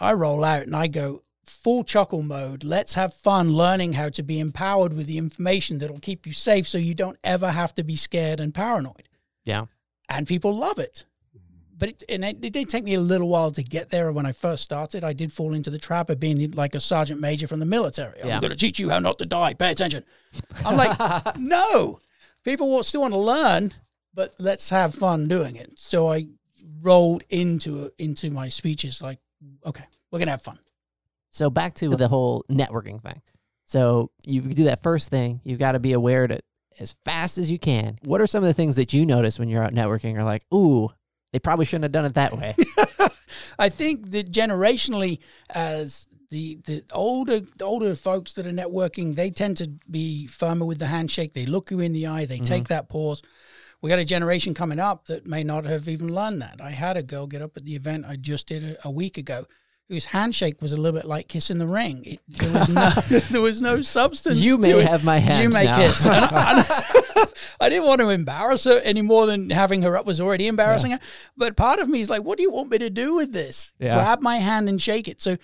I roll out and I go full chuckle mode. Let's have fun learning how to be empowered with the information that'll keep you safe so you don't ever have to be scared and paranoid. Yeah. And people love it. But it, and it, it did take me a little while to get there. When I first started, I did fall into the trap of being like a sergeant major from the military. Yeah. I'm going to teach you how not to die. Pay attention. I'm like, no. People will still want to learn, but let's have fun doing it. So I rolled into into my speeches like, okay, we're gonna have fun. So back to the whole networking thing. So you do that first thing. You've got to be aware to as fast as you can. What are some of the things that you notice when you're out networking? You're like, ooh, they probably shouldn't have done it that way. I think that generationally, as the the older the older folks that are networking, they tend to be firmer with the handshake. They look you in the eye. They take mm-hmm. that pause. We got a generation coming up that may not have even learned that. I had a girl get up at the event I just did a, a week ago, whose handshake was a little bit like kissing the ring. It, there was no there was no substance. You may it. have my hand You may now. kiss. And I, I didn't want to embarrass her any more than having her up was already embarrassing her. But part of me is like, what do you want me to do with this? Yeah. Grab my hand and shake it. So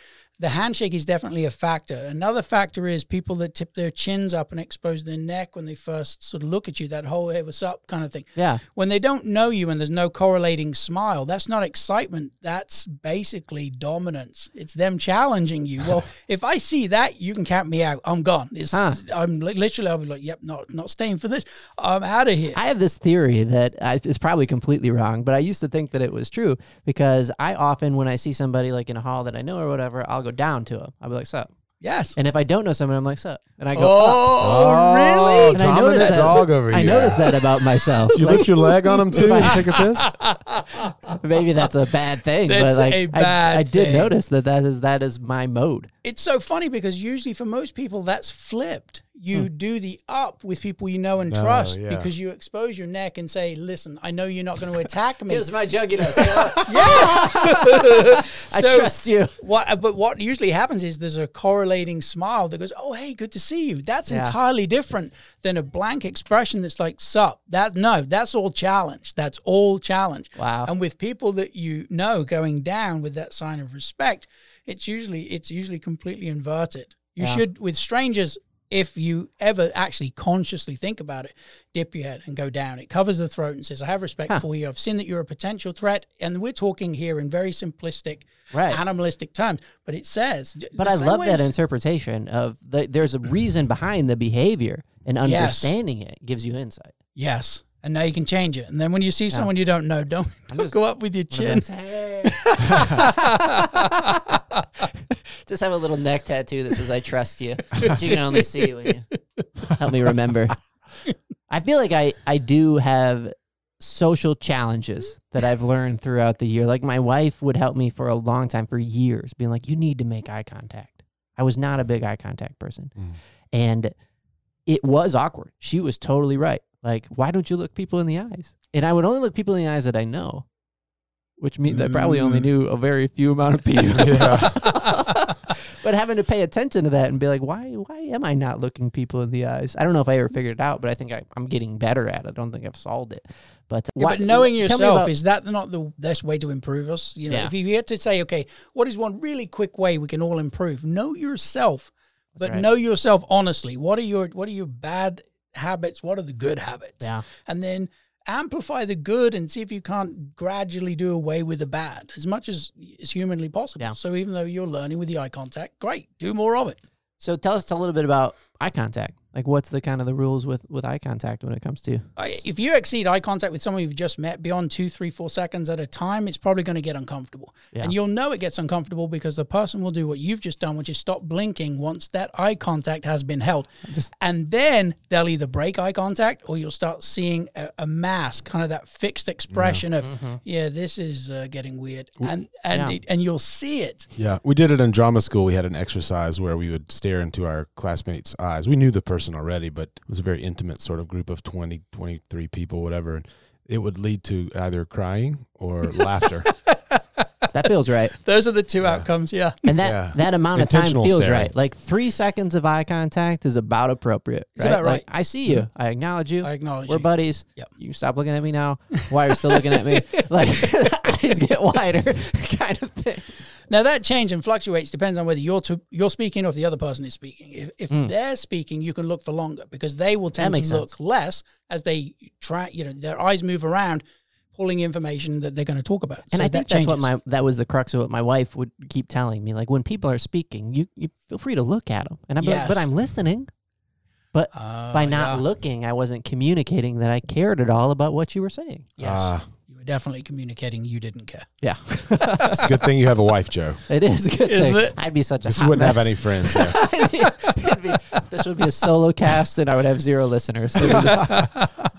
the handshake is definitely a factor. Another factor is people that tip their chins up and expose their neck when they first sort of look at you, that whole hey, what's up kind of thing. Yeah. When they don't know you and there's no correlating smile, that's not excitement. That's basically dominance. It's them challenging you. Well, if I see that, you can count me out. I'm gone. It's, Huh. I'm li- literally, I'll be like, yep, not, not staying for this. I'm out of here. I have this theory that I, is probably completely wrong, but I used to think that it was true because I often, when I see somebody like in a hall that I know or whatever, I'll go down to him. I'll be like, "Sup," yes. and if I don't know someone, I'm like, "Sup," and I go, "Up." Oh, really? Oh, And I Tom and noticed that that- dog over here. I noticed that about myself. You Like, lift your leg on him too and take a piss? maybe that's a bad thing, That's but like a I- bad I, did thing. notice that that is that is my mode. It's so funny because usually for most people that's flipped. You hmm. do the up with people you know and No, trust yeah. because you expose your neck and say, "Listen, I know you're not going to attack me." Here's my jugginess. yeah. I So- trust you. What, uh, but what usually happens is there's a correlating smile that goes, "Oh, hey, good to see you." That's Yeah. entirely different than a blank expression that's like "sup." That no, that's all challenge. That's all challenge. Wow. And with people that you know going down with that sign of respect, it's usually it's usually completely inverted. You Yeah. should with strangers. If you ever actually consciously think about it, dip your head and go down. It covers the throat and says, I have respect Huh. for you. I've seen that you're a potential threat. And we're talking here in very simplistic Right. animalistic terms. But it says, But I love that interpretation of the, there's a reason behind the behavior and Yes. understanding it gives you insight. Yes, and now you can change it. And then when you see someone you don't know, don't, don't just- go up with your chin. Just have a little neck tattoo that says "I trust you," but you can only see when you help me remember. I feel like I I do have social challenges that I've learned throughout the year. Like my wife would help me for a long time, for years, being like, "You need to make eye contact." I was not a big eye contact person, Mm. and it was awkward. She was totally right. Like, why don't you look people in the eyes? And I would only look people in the eyes that I know, which means I probably only Mm. knew a very few amount of people. But having to pay attention to that and be like, why why am I not looking people in the eyes? I don't know if I ever figured it out, but I think I, I'm getting better at it. I don't think I've solved it. But, Yeah, why- but knowing tell me yourself about- is that not the best way to improve us? You know, Yeah. if you had to say, okay, what is one really quick way we can all improve? Know yourself, but right. know yourself honestly. What are your what are your bad habits? What are the good habits? Yeah. and then amplify the good and see if you can't gradually do away with the bad as much as is humanly possible. Yeah. So even though you're learning with the eye contact, great, do more of it. So tell us a little bit about eye contact. Like, what's the kind of the rules with with eye contact when it comes to? If you exceed eye contact with someone you've just met beyond two, three, four seconds at a time, it's probably going to get uncomfortable. Yeah. And you'll know it gets uncomfortable because the person will do what you've just done, which is stop blinking once that eye contact has been held. Just- and then they'll either break eye contact or you'll start seeing a, a mask, kind of that fixed expression of, yeah, this is uh, getting weird. And, and, Yeah. it, and you'll see it. Yeah, we did it in drama school. We had an exercise where we would stare into our classmates' eyes. We knew the person already, but it was a very intimate sort of group of 20, 23 people, whatever. And it would lead to either crying or laughter. That feels right. Those are the two outcomes. Yeah. And that Yeah. that amount of time feels staring. right. Like three seconds of eye contact is about appropriate. It's right? Like. I see you. Mm-hmm. I acknowledge you. I acknowledge We're you. buddies. Yep. You stop looking at me now. Why are you still looking at me? Like eyes get wider, kind of thing. Now that change and fluctuates depends on whether you're to, you're speaking or if the other person is speaking. If, if they're speaking, you can look for longer because they will tend to makes look less as they try. You know, their eyes move around, pulling information that they're going to talk about. And So I think that that's what my that was the crux of what my wife would keep telling me. Like when people are speaking, you, you feel free to look at them, and I'm like, but I'm listening. But Ah, by not yeah. looking, I wasn't communicating that I cared at all about what you were saying. yes, Ah. You were definitely communicating. You didn't care. Yeah, it's a good thing you have a wife, Joe. it is a good Isn't thing. it? I'd be such a This hot wouldn't have any friends. Yeah. Be- this would be a solo cast, and I would have zero listeners. So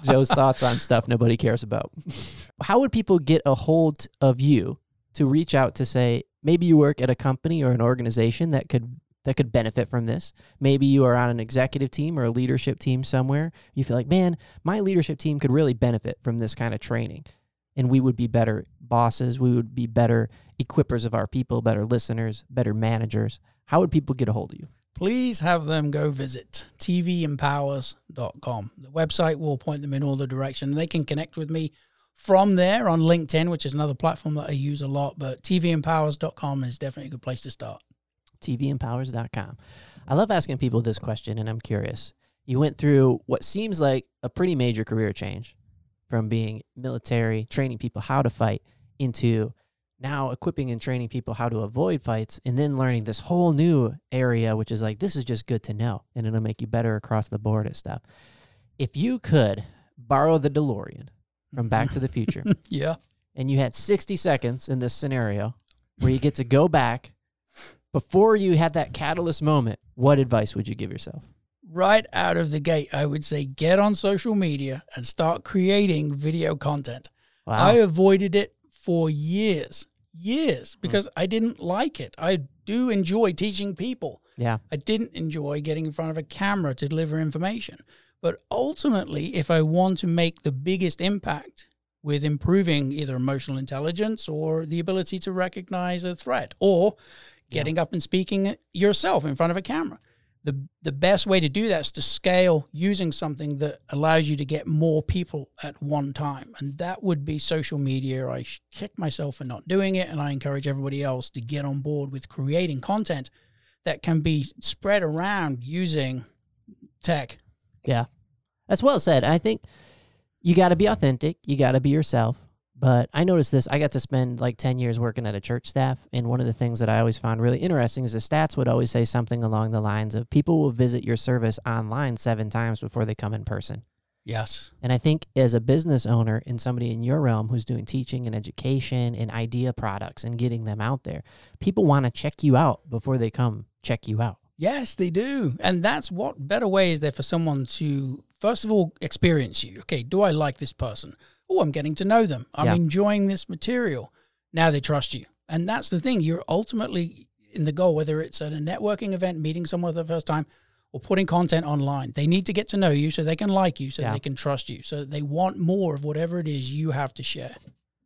Joe's thoughts on stuff nobody cares about. How would people get a hold of you to reach out to say maybe you work at a company or an organization that could that could benefit from this? Maybe you are on an executive team or a leadership team somewhere. You feel like, man, my leadership team could really benefit from this kind of training, and we would be better bosses. We would be better equippers of our people, better listeners, better managers. How would people get a hold of you? Please have them go visit tvempowers.com. The website will point them in all the direction. They can connect with me from there on LinkedIn, which is another platform that I use a lot. But tvempowers.com is definitely a good place to start. tvempowers.com. I love asking people this question, and I'm curious. You went through what seems like a pretty major career change from being military, training people how to fight, into now equipping and training people how to avoid fights, and then learning this whole new area, which is like, this is just good to know, and it'll make you better across the board at stuff. If you could borrow the DeLorean from Back to the Future, Yeah. and you had 60 seconds in this scenario where you get to go back before you had that catalyst moment, what advice would you give yourself? Right out of the gate, I would say get on social media and start creating video content. Wow. I avoided it for years, years, hmm. because I didn't like it. I do enjoy teaching people. yeah. I didn't enjoy getting in front of a camera to deliver information. But ultimately, if I want to make the biggest impact with improving either emotional intelligence or the ability to recognize a threat or getting up and speaking yourself in front of a camera, the, the best way to do that is to scale using something that allows you to get more people at one time. And that would be social media. I kick myself for not doing it. And I encourage everybody else to get on board with creating content that can be spread around using tech. Yeah. That's well said. I think you got to be authentic. You got to be yourself. But I noticed this. I got to spend like 10 years working at a church staff. And one of the things that I always found really interesting is the stats would always say something along the lines of people will visit your service online seven times before they come in person. Yes. And I think as a business owner and somebody in your realm who's doing teaching and education and idea products and getting them out there, people want to check you out before they come check you out. Yes, they do. And that's what better way is there for someone to, first of all, experience you. Okay, do I like this person? Oh, I'm getting to know them. I'm Yeah. enjoying this material. Now they trust you. And that's the thing. You're ultimately in the goal, whether it's at a networking event, meeting someone for the first time, or putting content online. They need to get to know you so they can like you, so Yeah. they can trust you, so they want more of whatever it is you have to share.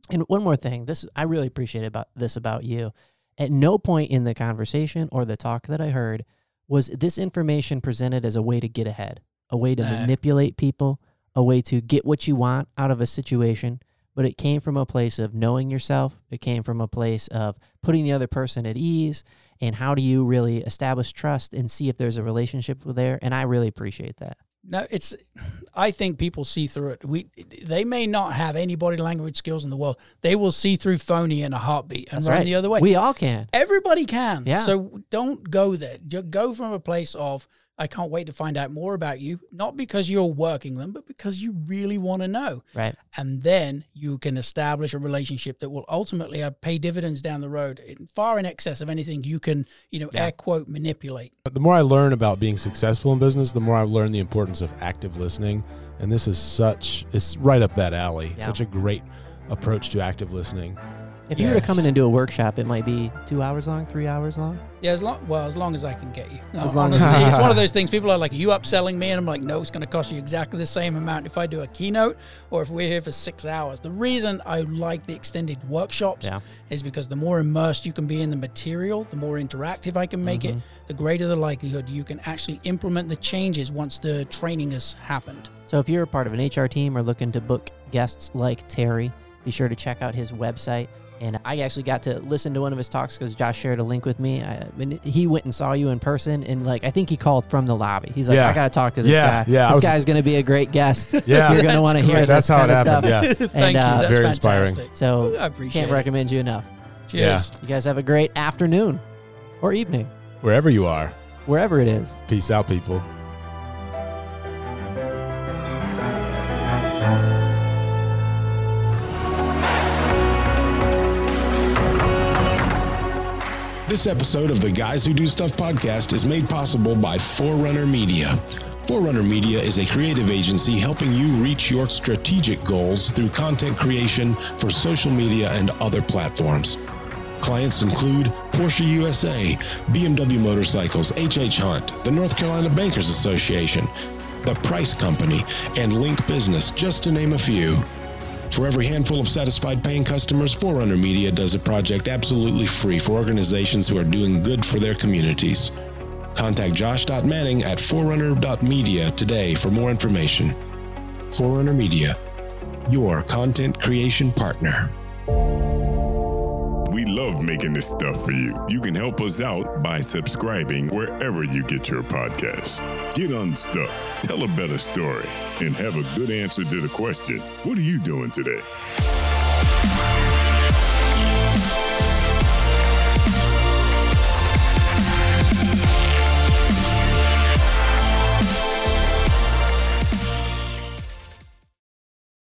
And one more thing, this I really appreciate about this about you. At no point in the conversation or the talk that I heard was this information presented as a way to get ahead, a way to No. manipulate people, a way to get what you want out of a situation. But it came from a place of knowing yourself. It came from a place of putting the other person at ease. And how do you really establish trust and see if there's a relationship there? And I really appreciate that. No, it's. I think people see through it. We, they may not have any body language skills in the world. They will see through phony in a heartbeat and That's run right. the other way. We all can. Everybody can. Yeah. So don't go there. Just go from a place of I can't wait to find out more about you, not because you're working them, but because you really want to know. Right. And then you can establish a relationship that will ultimately uh, pay dividends down the road, in- far in excess of anything you can, you know, air quote manipulate. But the more I learn about being successful in business, the more I learn the importance of active listening. And this is such, it's right up that alley. Yeah. Such a great approach to active listening. If you were to come in and do a workshop, it might be two hours long, three hours long. Yeah, as long well as long as I can get you. No, As long as- it's one of those things. People are like, "Are you upselling me?" And I'm like, "No, it's going to cost you exactly the same amount if I do a keynote or if we're here for six hours." The reason I like the extended workshops Yeah. is because the more immersed you can be in the material, the more interactive I can make Mm-hmm. it, the greater the likelihood you can actually implement the changes once the training has happened. So if you're a part of an HR team or looking to book guests like Terry, be sure to check out his website. And I actually got to listen to one of his talks because Josh shared a link with me. I, and he went and saw you in person, and like I think he called from the lobby. He's like, Yeah. "I got to talk to this Yeah, guy. yeah, this was- guy's going to be a great guest. Yeah. you're going to want to hear great. this That's how kind it of happened. stuff." Yeah. Thank uh, you. That's Very inspiring. So I appreciate can't it. recommend you enough. Cheers. You guys have a great afternoon or evening, Wherever you are. wherever it is. Peace out, people. This episode of the Guys Who Do Stuff podcast is made possible by Forerunner Media. Forerunner Media is a creative agency helping you reach your strategic goals through content creation for social media and other platforms. Clients include Porsche USA, BMW Motorcycles, H.H. Hunt, the North Carolina Bankers Association, The Price Company, and Link Business, just to name a few. For every handful of satisfied paying customers, Forerunner Media does a project absolutely free for organizations who are doing good for their communities. Contact josh.manning at forerunner.media today for more information. Forerunner Media, your content creation partner. We love making this stuff for you. You can help us out by subscribing wherever you get your podcasts. Get unstuck, tell a better story, and have a good answer to the question what are you doing today?